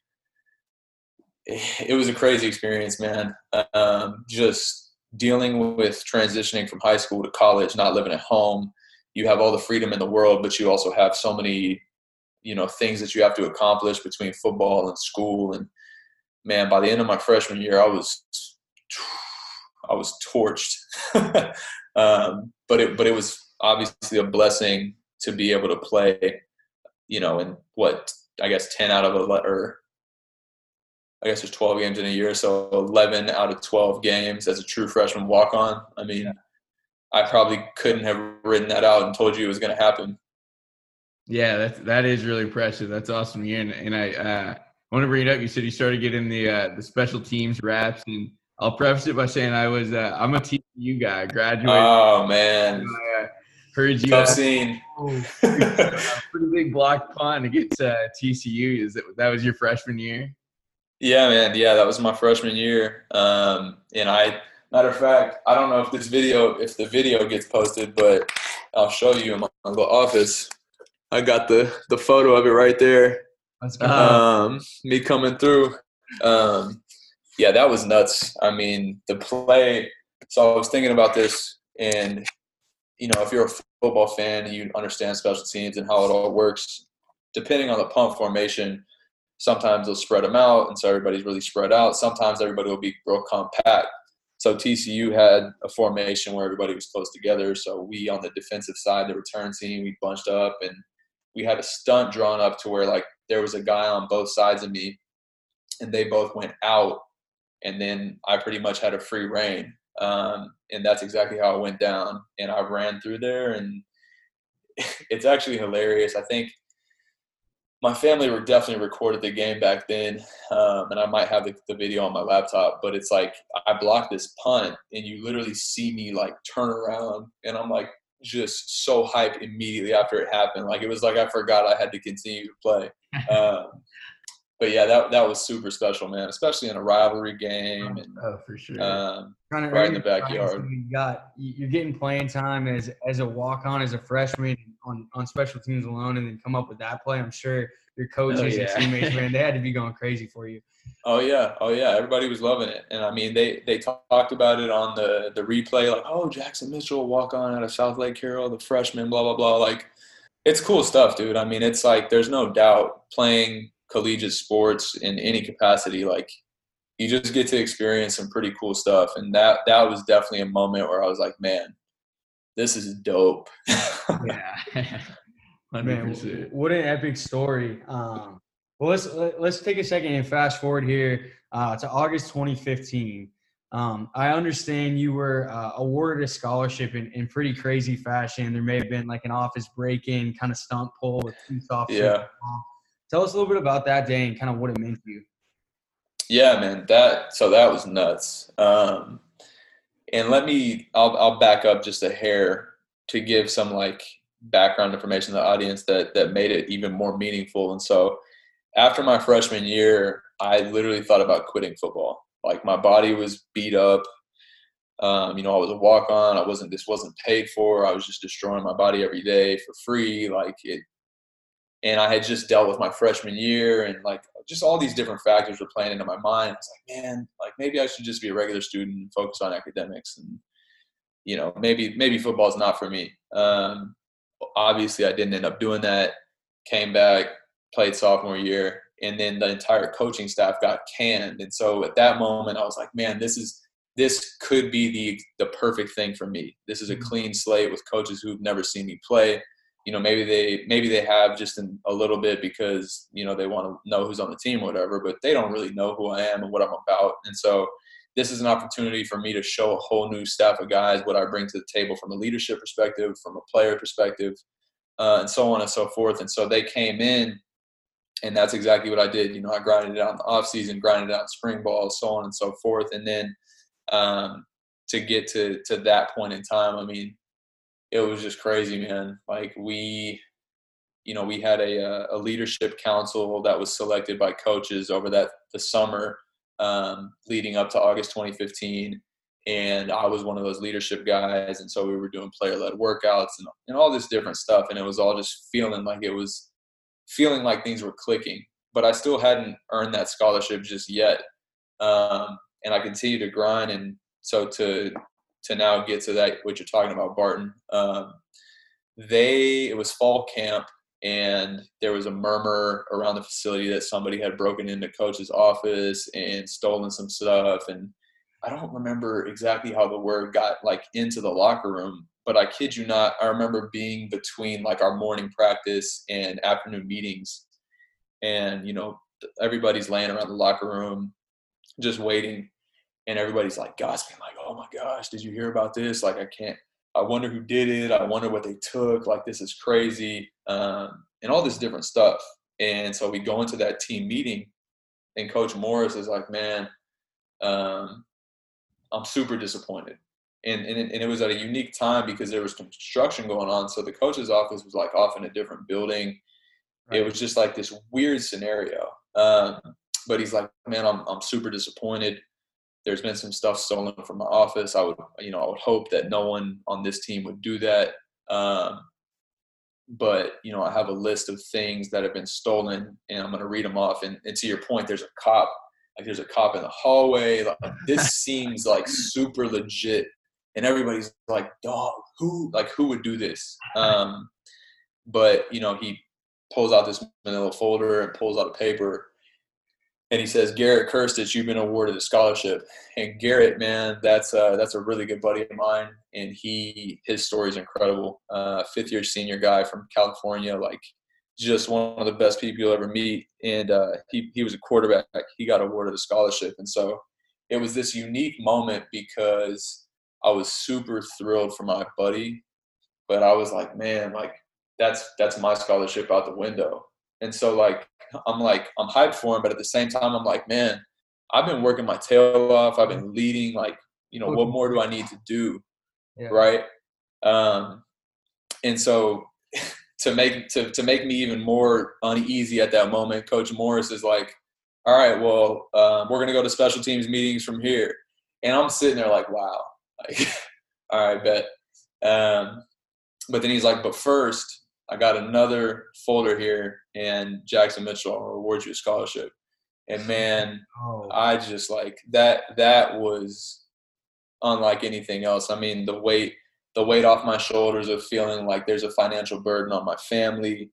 Speaker 4: it was a crazy experience man um, just dealing with transitioning from high school to college not living at home you have all the freedom in the world but you also have so many you know things that you have to accomplish between football and school and man, by the end of my freshman year, I was I was torched. um, but it but it was obviously a blessing to be able to play, you know, in what I guess ten out of eleven, or I guess there's twelve games in a year, so eleven out of twelve games as a true freshman walk on. I mean, I probably couldn't have written that out and told you it was going to happen.
Speaker 3: Yeah, that's that is really impressive. That's awesome. Yeah, and, and I uh, want to bring it up. You said you started getting the uh, the special teams raps, and I'll preface it by saying I was uh, I'm a TCU guy. Graduated.
Speaker 4: Oh man,
Speaker 3: I uh, heard you
Speaker 4: tough scene.
Speaker 3: a pretty big block punt against uh, TCU. Is that that was your freshman year?
Speaker 4: Yeah, man. Yeah, that was my freshman year. Um, and I, matter of fact, I don't know if this video, if the video gets posted, but I'll show you in my office. I got the the photo of it right there. Um, me coming through. Um, yeah, that was nuts. I mean, the play. So I was thinking about this, and you know, if you're a football fan, you understand special teams and how it all works. Depending on the punt formation, sometimes they'll spread them out, and so everybody's really spread out. Sometimes everybody will be real compact. So TCU had a formation where everybody was close together. So we on the defensive side, the return team, we bunched up and we had a stunt drawn up to where like there was a guy on both sides of me, and they both went out, and then I pretty much had a free reign. Um, and that's exactly how it went down. And I ran through there, and it's actually hilarious. I think my family were definitely recorded the game back then, um, and I might have the, the video on my laptop. But it's like I blocked this punt, and you literally see me like turn around, and I'm like just so hyped immediately after it happened. Like it was like I forgot I had to continue to play. Um, but yeah, that that was super special, man. Especially in a rivalry game, and
Speaker 3: Oh, for sure.
Speaker 4: um,
Speaker 5: Trying to
Speaker 4: right in the backyard.
Speaker 5: You got you- you're getting playing time as as a walk on as a freshman on on special teams alone, and then come up with that play. I'm sure your coaches and
Speaker 3: yeah.
Speaker 5: teammates, man, they had to be going crazy for you.
Speaker 4: Oh yeah, oh yeah. Everybody was loving it, and I mean, they they talked about it on the the replay, like, oh, Jackson Mitchell walk on out of Southlake Carroll, the freshman, blah blah blah. Like, it's cool stuff, dude. I mean, it's like there's no doubt playing collegiate sports in any capacity, like you just get to experience some pretty cool stuff. And that that was definitely a moment where I was like, man, this is dope.
Speaker 3: yeah.
Speaker 5: Man, what an epic story. Um, well, let's let's take a second and fast forward here uh, to August 2015. Um, I understand you were uh, awarded a scholarship in, in pretty crazy fashion. There may have been like an office break-in kind of stunt pull with two officers.
Speaker 4: Yeah.
Speaker 5: Tell us a little bit about that day and kind of what it meant to you.
Speaker 4: Yeah, man. That so that was nuts. Um, and let me, I'll I'll back up just a hair to give some like background information to the audience that that made it even more meaningful. And so, after my freshman year, I literally thought about quitting football. Like my body was beat up. Um, you know, I was a walk on. I wasn't. This wasn't paid for. I was just destroying my body every day for free. Like it. And I had just dealt with my freshman year, and like just all these different factors were playing into my mind. I was like, man, like maybe I should just be a regular student and focus on academics, and you know, maybe maybe football is not for me. Um, obviously, I didn't end up doing that. Came back, played sophomore year, and then the entire coaching staff got canned. And so at that moment, I was like, man, this is this could be the the perfect thing for me. This is a mm-hmm. clean slate with coaches who've never seen me play. You know, maybe they maybe they have just in a little bit because you know they want to know who's on the team or whatever, but they don't really know who I am and what I'm about. And so this is an opportunity for me to show a whole new staff of guys what I bring to the table from a leadership perspective, from a player perspective, uh, and so on and so forth. And so they came in and that's exactly what I did. You know, I grinded it out in the off season, grinded out in spring ball, so on and so forth. And then um, to get to to that point in time, I mean, it was just crazy, man. Like we, you know, we had a uh, a leadership council that was selected by coaches over that the summer um, leading up to August 2015. And I was one of those leadership guys, and so we were doing player-led workouts and, and all this different stuff, and it was all just feeling like it was feeling like things were clicking, but I still hadn't earned that scholarship just yet. Um, and I continued to grind. And so to, to now get to that, what you're talking about, Barton, um, they, it was fall camp and there was a murmur around the facility that somebody had broken into coach's office and stolen some stuff. And I don't remember exactly how the word got like into the locker room, but I kid you not, I remember being between like our morning practice and afternoon meetings, and you know everybody's laying around the locker room, just waiting, and everybody's like gasping, like, "Oh my gosh, did you hear about this? Like, I can't. I wonder who did it. I wonder what they took. Like, this is crazy, um, and all this different stuff." And so we go into that team meeting, and Coach Morris is like, "Man, um, I'm super disappointed." and, and, it, and it was at a unique time because there was construction going on. So the coach's office was like off in a different building. Right. It was just like this weird scenario. Um, but he's like, man, I'm, I'm super disappointed. There's been some stuff stolen from my office. I would, you know, I would hope that no one on this team would do that. Um, but you know, I have a list of things that have been stolen, and I'm going to read them off. And, and to your point, there's a cop, like there's a cop in the hallway. Like this seems like super legit and everybody's like, "Dog, who like who would do this?" Um, but you know, he pulls out this manila folder and pulls out a paper, and he says, "Garrett Krstich, you've been awarded a scholarship." And Garrett, man, that's uh, that's a really good buddy of mine, and he his story is incredible. Uh, fifth year senior guy from California, like just one of the best people you'll ever meet. And uh, he he was a quarterback. He got awarded a scholarship, and so it was this unique moment because I was super thrilled for my buddy, but I was like, man, like that's that's my scholarship out the window. And so like I'm like I'm hyped for him, but at the same time I'm like, man, I've been working my tail off. I've been leading. Like, you know, what more do I need to do, yeah. right? Um, and so to make to to make me even more uneasy at that moment, Coach Morris is like, all right, well, um, we're gonna go to special teams meetings from here, and I'm sitting there like, wow, like, all right, bet. Um, but then he's like, but first, I got another folder here, and Jackson Mitchell will reward you a scholarship. And man, oh. I just like that. That was unlike anything else. I mean, the weight, the weight off my shoulders of feeling like there's a financial burden on my family.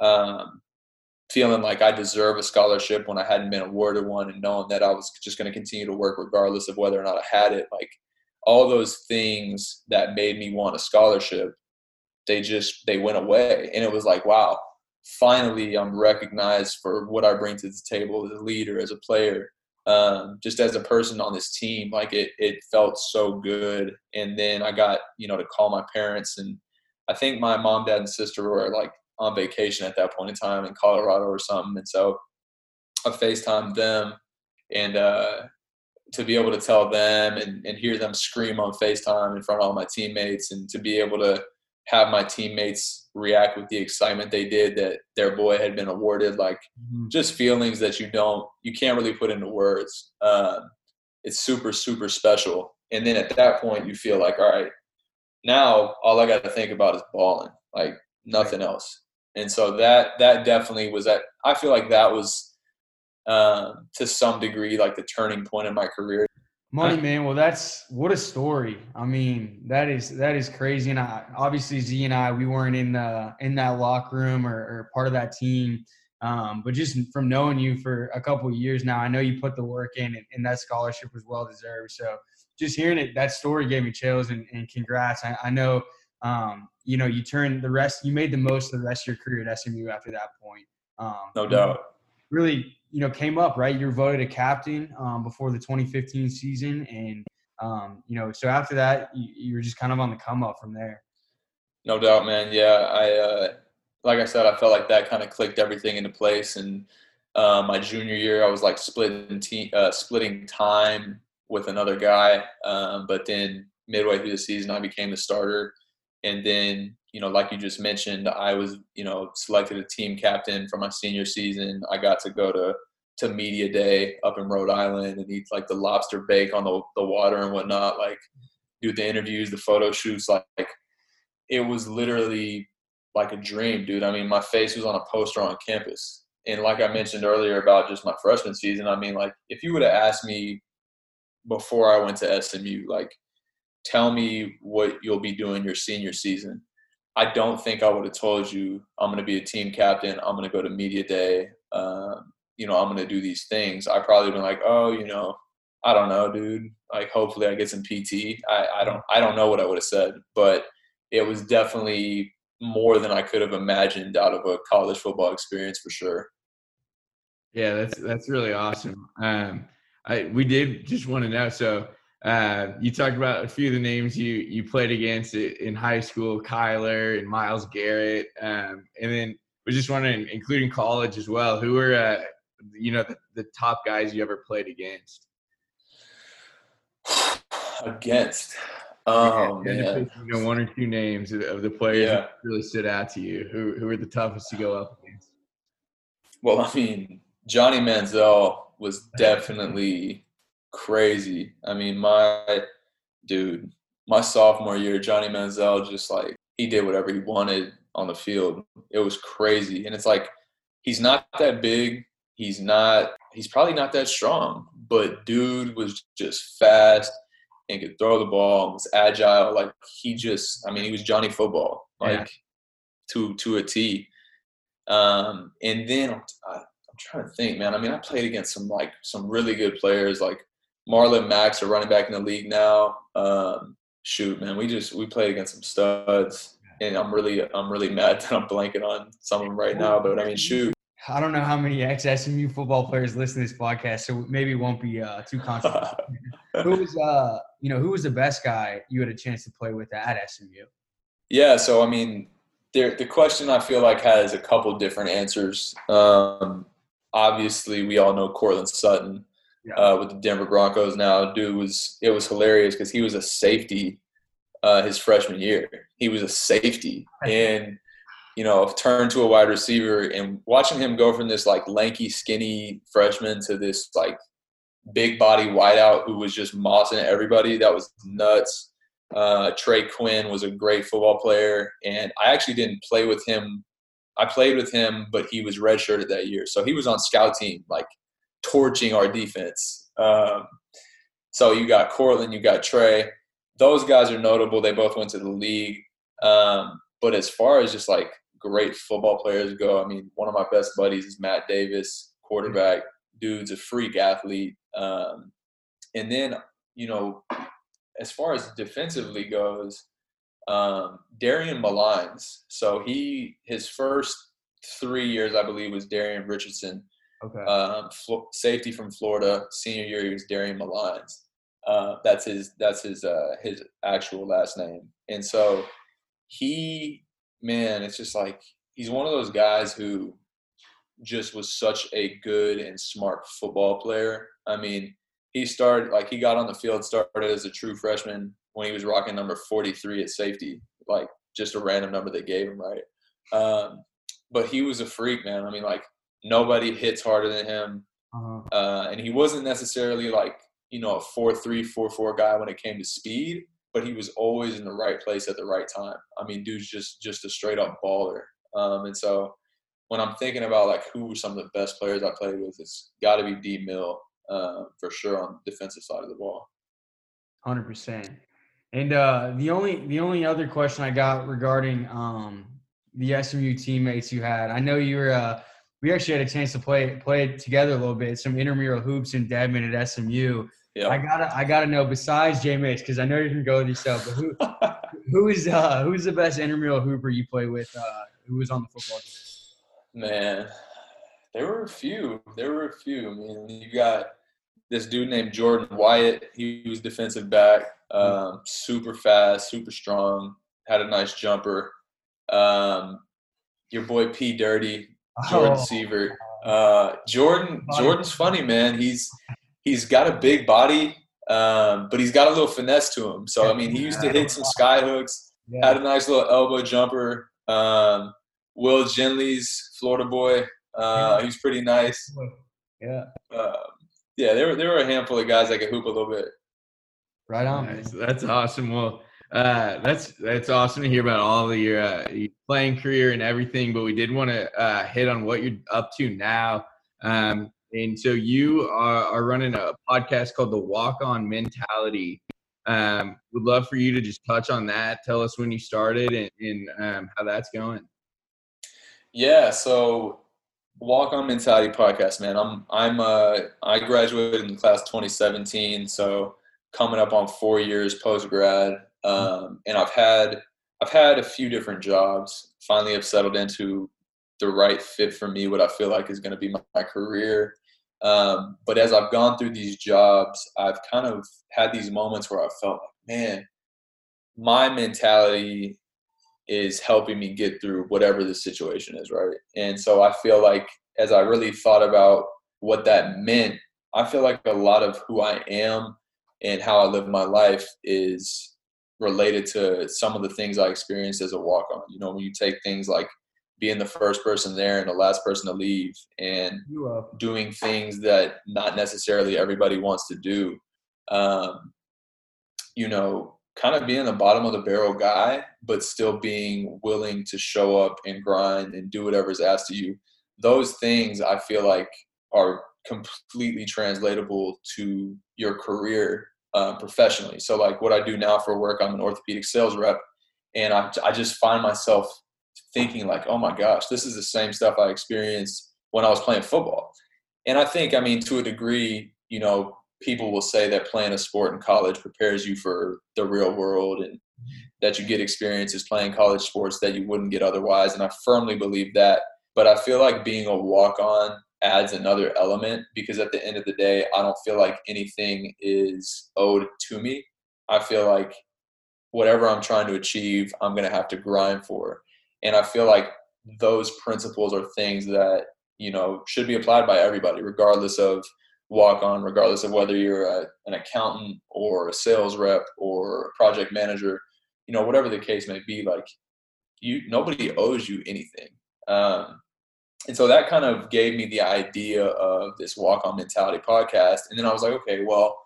Speaker 4: Um, feeling like I deserve a scholarship when I hadn't been awarded one and knowing that I was just going to continue to work regardless of whether or not I had it. Like all those things that made me want a scholarship, they just, they went away. And it was like, wow, finally I'm recognized for what I bring to the table as a leader, as a player, um, just as a person on this team. Like it, it felt so good. And then I got, you know, to call my parents and I think my mom, dad, and sister were like on vacation at that point in time in Colorado or something. And so I FaceTimed them and uh, to be able to tell them and, and hear them scream on FaceTime in front of all my teammates and to be able to have my teammates react with the excitement they did that their boy had been awarded like mm-hmm. just feelings that you don't you can't really put into words uh, it's super super special and then at that point you feel like all right now all i got to think about is balling like nothing right. else and so that that definitely was that i feel like that was um, to some degree like the turning point in my career
Speaker 5: money man. Well that's what a story. I mean that is that is crazy. And I, obviously z and i we weren't in the in that locker room or, or part of that team. Um, but just from knowing you for a couple of years now i know you put the work in and, and that scholarship was well deserved. So just hearing it that story gave me chills and, and congrats. I, I know um, you know, you turned the rest, you made the most of the rest of your career at SMU after that point. Um,
Speaker 4: no doubt.
Speaker 5: Really, you know, came up, right? You were voted a captain um, before the 2015 season. And, um, you know, so after that, you, you, were just kind of on the come up from there.
Speaker 4: No doubt, man. Yeah. I, uh, like I said, I felt like that kind of clicked everything into place. And uh, my junior year, I was like splitting, uh, splitting time with another guy. Um, but then midway through the season, I became the starter and then you know like you just mentioned i was you know selected a team captain for my senior season i got to go to to media day up in rhode island and eat like the lobster bake on the, the water and whatnot like do the interviews the photo shoots like, like it was literally like a dream dude i mean my face was on a poster on campus and like i mentioned earlier about just my freshman season i mean like if you would have asked me before i went to smu like tell me what you'll be doing your senior season. I don't think I would have told you I'm going to be a team captain. I'm going to go to media day. Um, you know, I'm going to do these things. I probably been like, oh, you know, I don't know, dude. Like, hopefully, I get some PT. I, I don't, I don't know what I would have said, but it was definitely more than I could have imagined out of a college football experience for sure.
Speaker 3: Yeah, that's that's really awesome. Um, I we did just want to know. So uh, you talked about a few of the names you you played against in high school, Kyler and Myles Garrett, um, and then was just wondering, including college as well, who were uh, you know the, the top guys you ever played against?
Speaker 4: Against, oh yeah, man,
Speaker 3: you know one or two names of the players yeah. that really stood out to you. Who who were the toughest to go up against?
Speaker 4: Well, I mean, Johnny Manziel was definitely crazy. I mean, my dude, my sophomore year, Johnny Manziel just like he did whatever he wanted on the field. It was crazy. And it's like he's not that big. He's not he's probably not that strong, but dude was just fast and could throw the ball and was agile. Like he just I mean, he was Johnny football, like yeah. to to a T. Um, and then I, I'm trying to think, man. I mean, I played against some like some really good players, like Marlon Mack, a running back in the league now. Um, shoot, man, we just we played against some studs, and I'm really I'm really mad that I'm blanking on some of them right now. But I mean, shoot.
Speaker 5: I don't know how many ex SMU football players listen to this podcast, so maybe it won't be uh, too controversial. who was uh you know who was the best guy you had a chance to play with at SMU?
Speaker 4: Yeah, so I mean, there, the question I feel like has a couple different answers. Um, obviously, we all know Courtland Sutton yeah. uh, with the Denver Broncos now. Dude was it was hilarious because he was a safety uh, his freshman year. He was a safety and you know turned to a wide receiver and watching him go from this like lanky, skinny freshman to this like big body wideout who was just mossing everybody. That was nuts. Uh, Trey Quinn was a great football player, and I actually didn't play with him. I played with him, but he was redshirted that year, so he was on scout team. Like torching our defense. Um, so you got Courtland, you got Trey. Those guys are notable. They both went to the league. Um, but as far as just like great football players go. I mean, one of my best buddies is Matt Davis, quarterback. Dude's a freak athlete. Um, and then, you know, as far as defensively goes, um, Darian Millines. So he his first three years, I believe, was Darian Richardson,
Speaker 5: Okay.
Speaker 4: um, safety from Florida. Senior year, he was Darian Millines. Uh, that's his that's his uh, his actual last name. And so he, man, it's just like he's one of those guys who just was such a good and smart football player. I mean, he started like he got on the field, started as a true freshman when he was rocking number 43 at safety, like just a random number they gave him, right? Um, but he was a freak, man. I mean, like nobody hits harder than him,
Speaker 5: Uh-huh.
Speaker 4: uh, and he wasn't necessarily like you know a four three four four guy when it came to speed, but he was always in the right place at the right time. I mean, dude's just just a straight up baller. Um, and so when I'm thinking about like who were some of the best players I played with, it's got to be D Mill uh, for sure on the defensive side of the ball.
Speaker 5: Hundred percent. And uh, the only the only other question I got regarding um, the SMU teammates you had, I know you were. Uh, we actually had a chance to play play together a little bit, some intramural hoops in Dedman at SMU.
Speaker 4: Yeah.
Speaker 5: I gotta I gotta know besides Jay Mace because I know you can go with yourself, but who who is uh who's the best intramural hooper you play with? Uh, who was on the football team?
Speaker 4: Man, there were a few. There were a few. I mean, you got this dude named Jordan Wyatt. He was defensive back, um, super fast, super strong, had a nice jumper. Um, your boy P Dirty, Jordan
Speaker 5: Oh,
Speaker 4: Sievert. Uh, Jordan Jordan's funny, man. He's he's got a big body, um, but he's got a little finesse to him. So I mean, he used to hit some sky hooks
Speaker 5: yeah.
Speaker 4: had a nice little elbow jumper. Um, Will Genley's Florida boy. Uh, he was pretty nice.
Speaker 5: yeah,
Speaker 4: Um, yeah, there were there were a handful of guys that could hoop a little bit.
Speaker 5: right on.
Speaker 3: Nice. That's awesome. Well, uh, that's that's awesome to hear about all of your, uh, your playing career and everything. But we did want to uh, hit on what you're up to now. Um, and so you are, are running a podcast called The Walk On Mentality. Um, would love for you to just touch on that. Tell us when you started and, and um, how that's going.
Speaker 4: Yeah, so Walk On Mentality podcast, man. I'm I'm uh I graduated in class 2017, so coming up on four years post grad, um, and I've had I've had a few different jobs. Finally, I've settled into the right fit for me, what I feel like is going to be my, my career. Um, but as I've gone through these jobs, I've kind of had these moments where I felt like, man, my mentality is helping me get through whatever the situation is, right? And so I feel like as I really thought about what that meant, I feel like a lot of who I am and how I live my life is related to some of the things I experienced as a walk on. You know, when you take things like being the first person there and the last person to leave and doing things that not necessarily everybody wants to do. Um, you know, kind of being the bottom of the barrel guy, but still being willing to show up and grind and do whatever's asked of you. Those things I feel like are completely translatable to your career uh, professionally. So, like what I do now for work, I'm an orthopedic sales rep, and I, I just find myself thinking like, oh my gosh, this is the same stuff I experienced when I was playing football. And I think, I mean, to a degree, you know, people will say that playing a sport in college prepares you for the real world and that you get experiences playing college sports that you wouldn't get otherwise. And I firmly believe that. But I feel like being a walk on adds another element because at the end of the day, I don't feel like anything is owed to me. I feel like whatever I'm trying to achieve, I'm going to have to grind for. And I feel like those principles are things that, you know, should be applied by everybody, regardless of walk on, regardless of whether you're a, an accountant or a sales rep or a project manager, you know, whatever the case may be, like you, nobody owes you anything. Um, and so that kind of gave me the idea of this walk on mentality podcast. And then I was like, okay, well,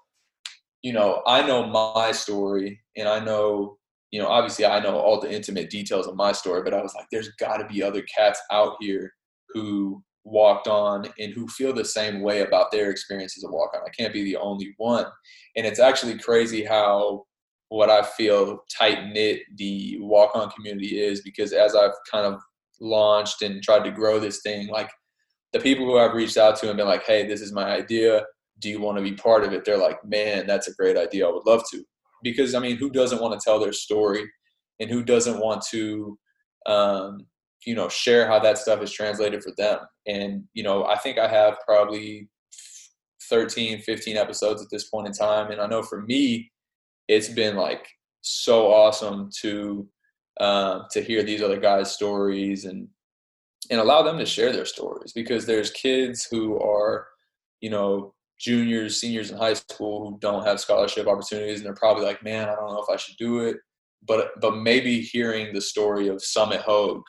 Speaker 4: you know, I know my story and I know, you know, obviously I know all the intimate details of my story, but I was like, there's got to be other cats out here who walked on and who feel the same way about their experience as a walk on. I can't be the only one. And it's actually crazy how what I feel tight knit the walk on community is because as I've kind of launched and tried to grow this thing, like the people who I've reached out to and been like, hey, this is my idea. Do you want to be part of it? They're like, man, that's a great idea. I would love to. Because, I mean, who doesn't want to tell their story and who doesn't want to, um, you know, share how that stuff is translated for them? And, you know, I think I have probably 13, 15 episodes at this point in time. And I know for me, it's been like so awesome to uh, to hear these other guys' stories and and allow them to share their stories because there's kids who are, you know, juniors, seniors in high school who don't have scholarship opportunities, and they're probably like, "Man, I don't know if I should do it." But but maybe hearing the story of Summit Hogue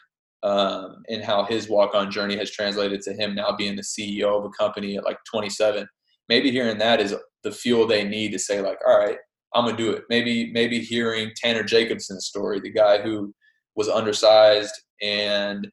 Speaker 4: um, and how his walk-on journey has translated to him now being the CEO of a company at like 27. Maybe hearing that is the fuel they need to say like, "All right, I'm gonna do it." Maybe maybe hearing Tanner Jacobson's story, the guy who was undersized and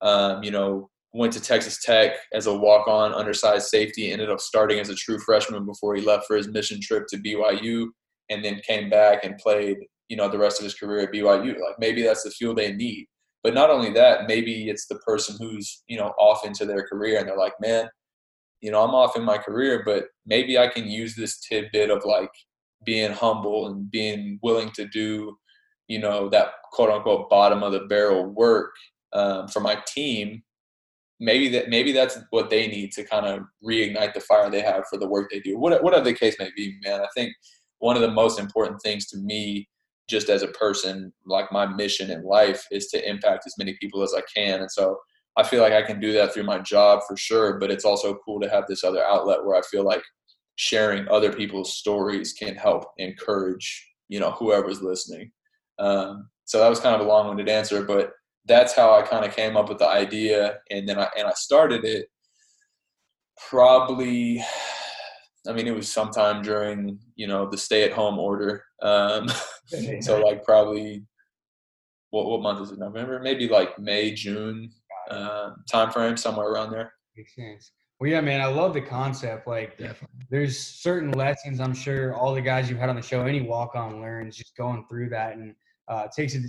Speaker 4: um, you know, went to Texas Tech as a walk-on undersized safety, ended up starting as a true freshman before he left for his mission trip to BYU, and then came back and played, you know, the rest of his career at BYU. Like maybe that's the fuel they need. But not only that, maybe it's the person who's, you know, off into their career and they're like, man, you know, I'm off in my career, but maybe I can use this tidbit of like being humble and being willing to do, you know, that quote unquote bottom of the barrel work um, for my team, maybe that maybe that's what they need to kind of reignite the fire they have for the work they do. What whatever the case may be, man. I think one of the most important things to me, just as a person, like my mission in life, is to impact as many people as I can. And so I feel like I can do that through my job for sure. But it's also cool to have this other outlet where I feel like sharing other people's stories can help encourage you know whoever's listening. Um, so that was kind of a long-winded answer, but that's how I kind of came up with the idea, and then I and I started it probably. I mean, it was sometime during you know the stay-at-home order. Um, so like probably what what month is it? November? Maybe like May, June uh, time frame, somewhere around there.
Speaker 2: Makes sense. Well, yeah, man, I love the concept. Like,
Speaker 3: Definitely.
Speaker 2: there's certain lessons I'm sure all the guys you've had on the show, any walk on learns just going through that, and uh, takes a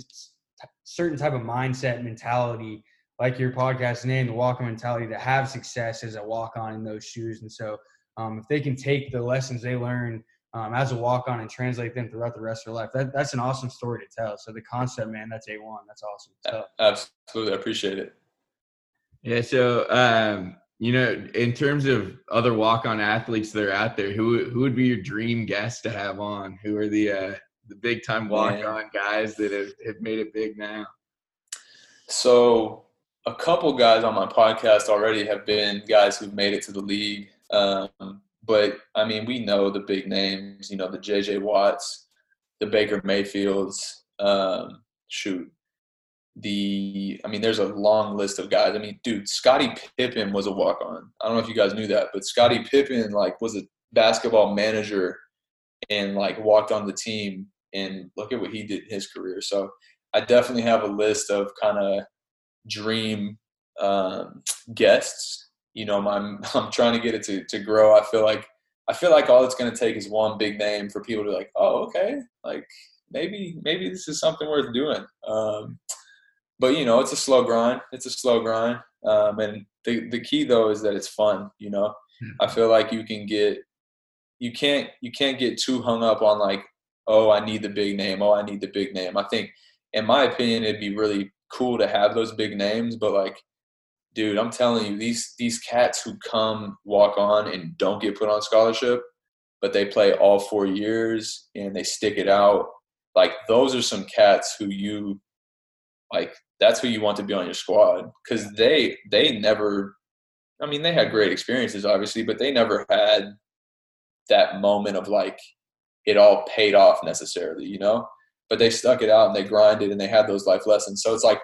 Speaker 2: certain type of mindset mentality like your podcast name the walk on mentality to have success as a walk on in those shoes and so um, if they can take the lessons they learn um, as a walk on and translate them throughout the rest of their life that, that's an awesome story to tell so the concept man that's a1 that's awesome so,
Speaker 4: Absolutely, I appreciate it.
Speaker 3: Yeah. So, um, you know, in terms of other walk-on athletes that are out there, who who would be your dream guest to have on? Who are the uh, the big time walk-on guys that have, have made it big now?
Speaker 4: So a couple guys on my podcast already have been guys who've made it to the league. Um, but I mean, we know the big names. You know, the J.J. Watts, the Baker Mayfields. Um, shoot, the I mean, there's a long list of guys. I mean, dude, Scottie Pippen was a walk on. I don't know if you guys knew that, but Scottie Pippen like was a basketball manager and like walked on the team and look at what he did in his career. So I definitely have a list of kind of dream um, guests. You know, I'm I'm trying to get it to to grow. I feel like I feel like all it's going to take is one big name for people to like, oh, okay, like maybe maybe this is something worth doing. Um, but you know, it's a slow grind. It's a slow grind, um, and the the key though is that it's fun. You know, I feel like you can get you can't you can't get too hung up on like oh I need the big name oh I need the big name. I think in my opinion it'd be really cool to have those big names, but like dude, I'm telling you these these cats who come walk on and don't get put on scholarship, but they play all four years and they stick it out. Like those are some cats who you like that's who you want to be on your squad because they they never i mean they had great experiences obviously but they never had that moment of like it all paid off necessarily you know? But they stuck it out and they grinded and they had those life lessons. So it's like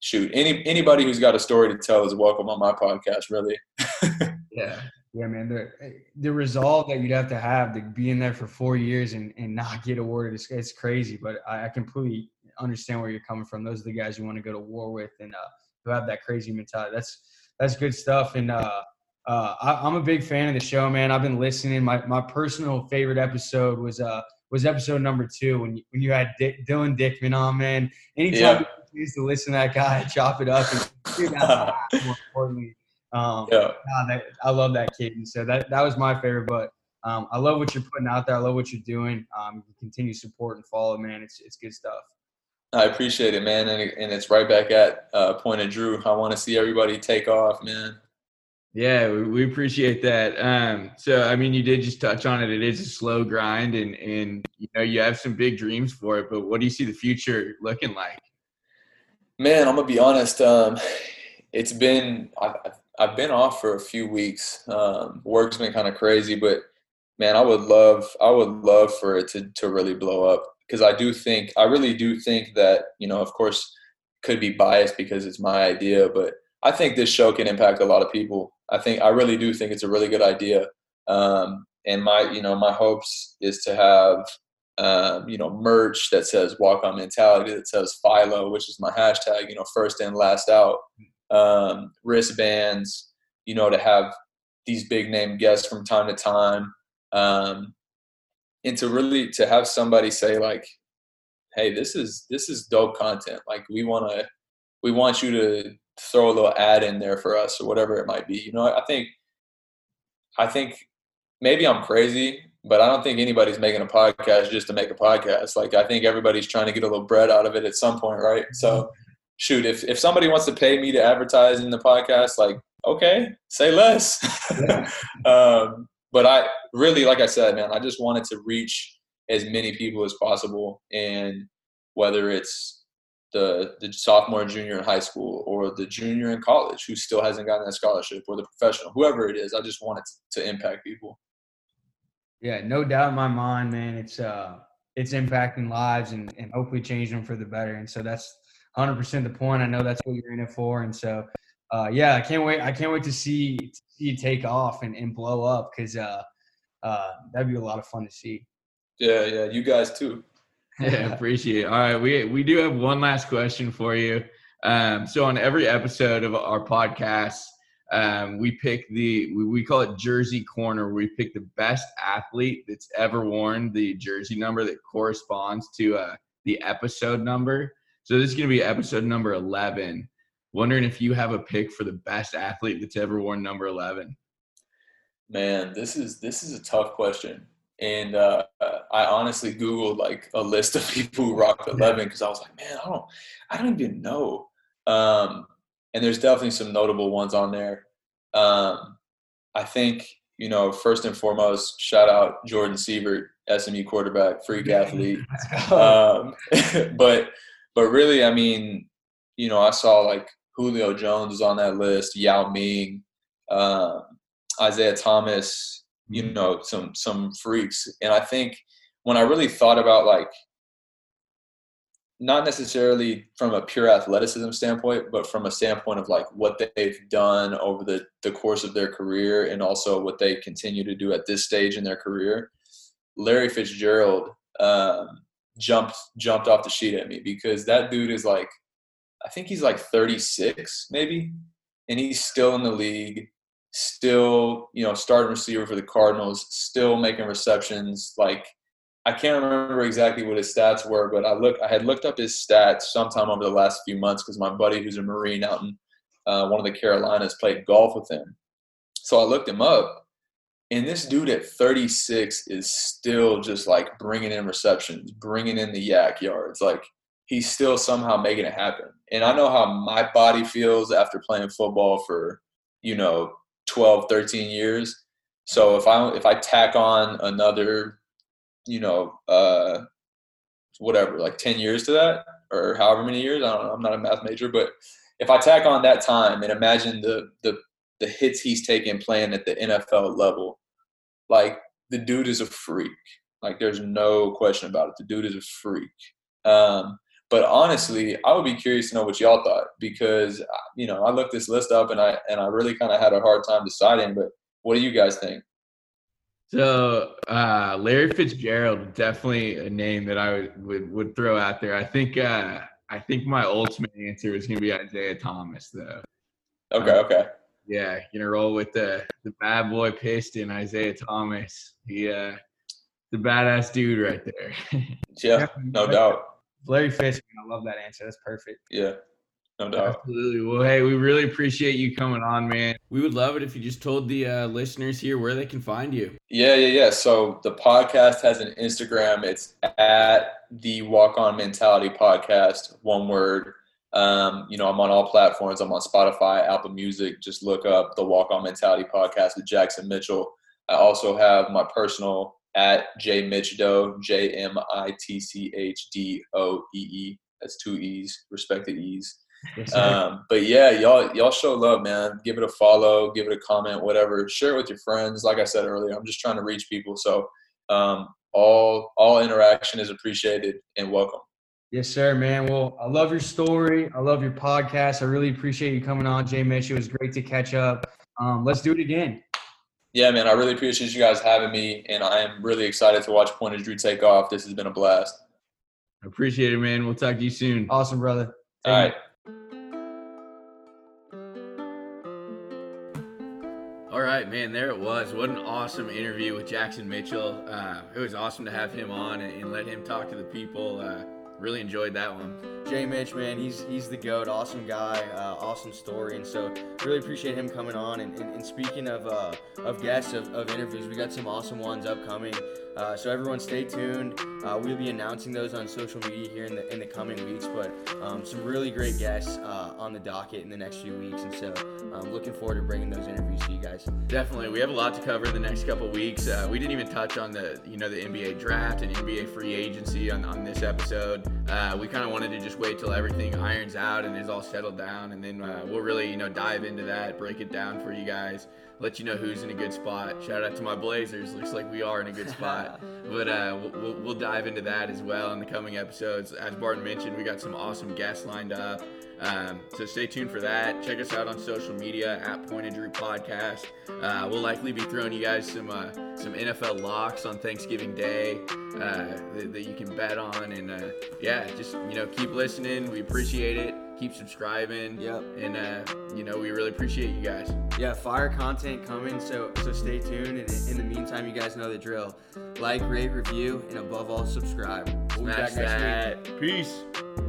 Speaker 4: shoot any anybody who's got a story to tell is welcome on my podcast really.
Speaker 2: Yeah. Yeah man the the resolve that you'd have to have to be in there for four years and, and not get awarded is it's crazy but I, I completely understand where you're coming from those are the guys you want to go to war with and uh, who have that crazy mentality that's that's good stuff and uh, uh, I, am a big fan of the show, man. I've been listening. My my personal favorite episode was uh was episode number two when you, when you had Dick, Dylan Dedman on, man. Anytime
Speaker 4: Yeah.
Speaker 2: you
Speaker 5: used to listen to that guy chop it up and dude, that's more importantly. Um,
Speaker 4: Yeah.
Speaker 5: nah, that, I love that kid, and so that that was my favorite. But um, I love what you're putting out there. I love what you're doing. Um, continue support and follow, man. It's it's good stuff.
Speaker 4: I appreciate it, man, and, and it's right back at uh, point of Drew. I want to see everybody take off, man.
Speaker 3: Yeah, we, we appreciate that. Um, so I mean, you did just touch on it. It is a slow grind, and and you know you have some big dreams for it. But what do you see the future looking like?
Speaker 4: Man, I'm gonna be honest. Um, it's been I've, I've been off for a few weeks. Um, work's been kind of crazy, but man, I would love I would love for it to to really blow up because I do think I really do think that you know, of course, could be biased because it's my idea, but I think this show can impact a lot of people. I think I really do think it's a really good idea. Um, and my you know my hopes is to have um, you know, merch that says walk on mentality, that says Philo, which is my hashtag, you know, first in, last out, um, wristbands, you know, to have these big name guests from time to time. Um, and to really to have somebody say like, hey, this is this is dope content. Like we wanna we want you to throw a little ad in there for us or whatever it might be. You know, I think I think maybe I'm crazy, but I don't think anybody's making a podcast just to make a podcast. Like I think everybody's trying to get a little bread out of it at some point, right? So shoot, if if somebody wants to pay me to advertise in the podcast, like okay, say less. um, but I really, like I said, man, I just wanted to reach as many people as possible, and whether it's the the sophomore, junior in high school, or the junior in college who still hasn't gotten that scholarship, or the professional, whoever it is, I just wanted to impact people.
Speaker 5: Yeah, no doubt in my mind, man. It's uh, it's impacting lives and and hopefully changing them for the better. And so that's 100 percent the point. I know that's what you're in it for. And so, uh, yeah, I can't wait. I can't wait to see to see you take off and, and blow up because uh, uh, that'd be a lot of fun to see.
Speaker 4: Yeah, yeah, you guys too.
Speaker 3: Yeah, appreciate it. All right, we we do have one last question for you. Um, so on every episode of our podcast, um, we pick the we, we call it Jersey Corner. We pick the best athlete that's ever worn the jersey number that corresponds to uh, the episode number. So this is going to be episode number eleven. Wondering if you have a pick for the best athlete that's ever worn number eleven.
Speaker 4: Man, this is this is a tough question, and uh, I honestly googled like a list of people who rock eleven because I was like, man, I don't, I don't even know. Um, and there's definitely some notable ones on there. Um, I think you know, first and foremost, shout out Jordan Sievert, SMU quarterback, freak athlete. Um, but but really, I mean, you know, I saw like Julio Jones is on that list, Yao Ming, um, Isiah Thomas, you know, some some freaks. And I think when I really thought about like not necessarily from a pure athleticism standpoint, but from a standpoint of like what they've done over the, the course of their career and also what they continue to do at this stage in their career. Larry Fitzgerald um, jumped jumped off the sheet at me because that dude is like, I think he's like 36 maybe, and he's still in the league, still you know starting receiver for the Cardinals, still making receptions like I can't remember exactly what his stats were, but I look I had looked up his stats sometime over the last few months because my buddy who's a Marine out in uh, one of the Carolinas played golf with him. So I looked him up, and this dude at 36 is still just like bringing in receptions, bringing in the YAC yards. Like he's still somehow making it happen. And I know how my body feels after playing football for, you know, 12, 13 years. So if I if I tack on another you know, uh, whatever, like 10 years to that or however many years. I don't know. I'm not a math major, but if I tack on that time and imagine the, the, the hits he's taken playing at the NFL level, like the dude is a freak. Like there's no question about it. The dude is a freak. Um, but honestly, I would be curious to know what y'all thought because you know I looked this list up and I and I really kind of had a hard time deciding. But what do you guys think?
Speaker 3: So uh, Larry Fitzgerald, definitely a name that I would, would, would throw out there. I think uh, I think my ultimate answer is going to be Isiah Thomas, though.
Speaker 4: Okay, okay.
Speaker 3: Yeah, gonna roll with the the bad boy piston, Isiah Thomas. He uh, the badass dude right there.
Speaker 4: yeah, no doubt.
Speaker 5: Larry Fitz, I love that answer. That's perfect.
Speaker 4: Yeah, no doubt.
Speaker 3: Absolutely. Well, hey, we really appreciate you coming on, man. We would love it if you just told the uh, listeners here where they can find you.
Speaker 4: Yeah, yeah, yeah. So the podcast has an Instagram. It's at the Walk On Mentality Podcast, one word. Um, you know, I'm on all platforms. I'm on Spotify, Apple Music. Just look up the Walk On Mentality Podcast with Jackson Mitchell. I also have my personal at J Mitch Doe, J M I T C H D O E E. That's two E's, respected E's.
Speaker 5: Yes.
Speaker 4: Um, but yeah, y'all y'all show love, man. Give it a follow, give it a comment, whatever. Share it with your friends. Like I said earlier, I'm just trying to reach people. So um, all all interaction is appreciated and welcome.
Speaker 5: Yes, sir, man. Well, I love your story. I love your podcast. I really appreciate you coming on, Jay Mitch. It was great to catch up. Um, let's do it again.
Speaker 4: Yeah, man, I really appreciate you guys having me, and I am really excited to watch Point of Drew take off. This has been a blast.
Speaker 3: Appreciate it, man. We'll talk to you soon.
Speaker 5: Awesome, brother.
Speaker 4: All right.
Speaker 3: All right, man. There it was. What an awesome interview with Jackson Mitchell. Uh, it was awesome to have him on and, and let him talk to the people. Uh, really enjoyed that one.
Speaker 2: Jay Mitch, man, he's he's the goat. Awesome guy, uh, awesome story, and so really appreciate him coming on. And, and, and speaking of uh, of guests of, of interviews, we got some awesome ones upcoming. Uh, so everyone, stay tuned. Uh, we'll be announcing those on social media here in the in the coming weeks. But um, some really great guests uh, on the docket in the next few weeks, and so I'm looking forward to bringing those interviews to you guys.
Speaker 3: Definitely, we have a lot to cover in the next couple weeks. Uh, we didn't even touch on the you know the NBA draft and NBA free agency on, on this episode. Uh, we kind of wanted to just wait till everything irons out and is all settled down, and then uh, we'll really you know dive into that, break it down for you guys, let you know who's in a good spot. Shout out to my Blazers. Looks like we are in a good spot, but uh, we'll, we'll, dive into that as well in the coming episodes. As Barton mentioned, we got some awesome guests lined up. Um, so stay tuned for that. Check us out on social media at Point of Drew Podcast. Uh, we'll likely be throwing you guys some uh, some NFL locks on Thanksgiving Day uh, that, that you can bet on, and uh, yeah, just you know keep listening. We appreciate it. Keep subscribing.
Speaker 2: Yep.
Speaker 3: And uh, you know we really appreciate you guys.
Speaker 2: Yeah, fire content coming, so so stay tuned. And in the meantime, you guys know the drill: like, rate, review, and above all, subscribe. We'll be
Speaker 3: Smash
Speaker 2: back next week.
Speaker 3: that. Peace.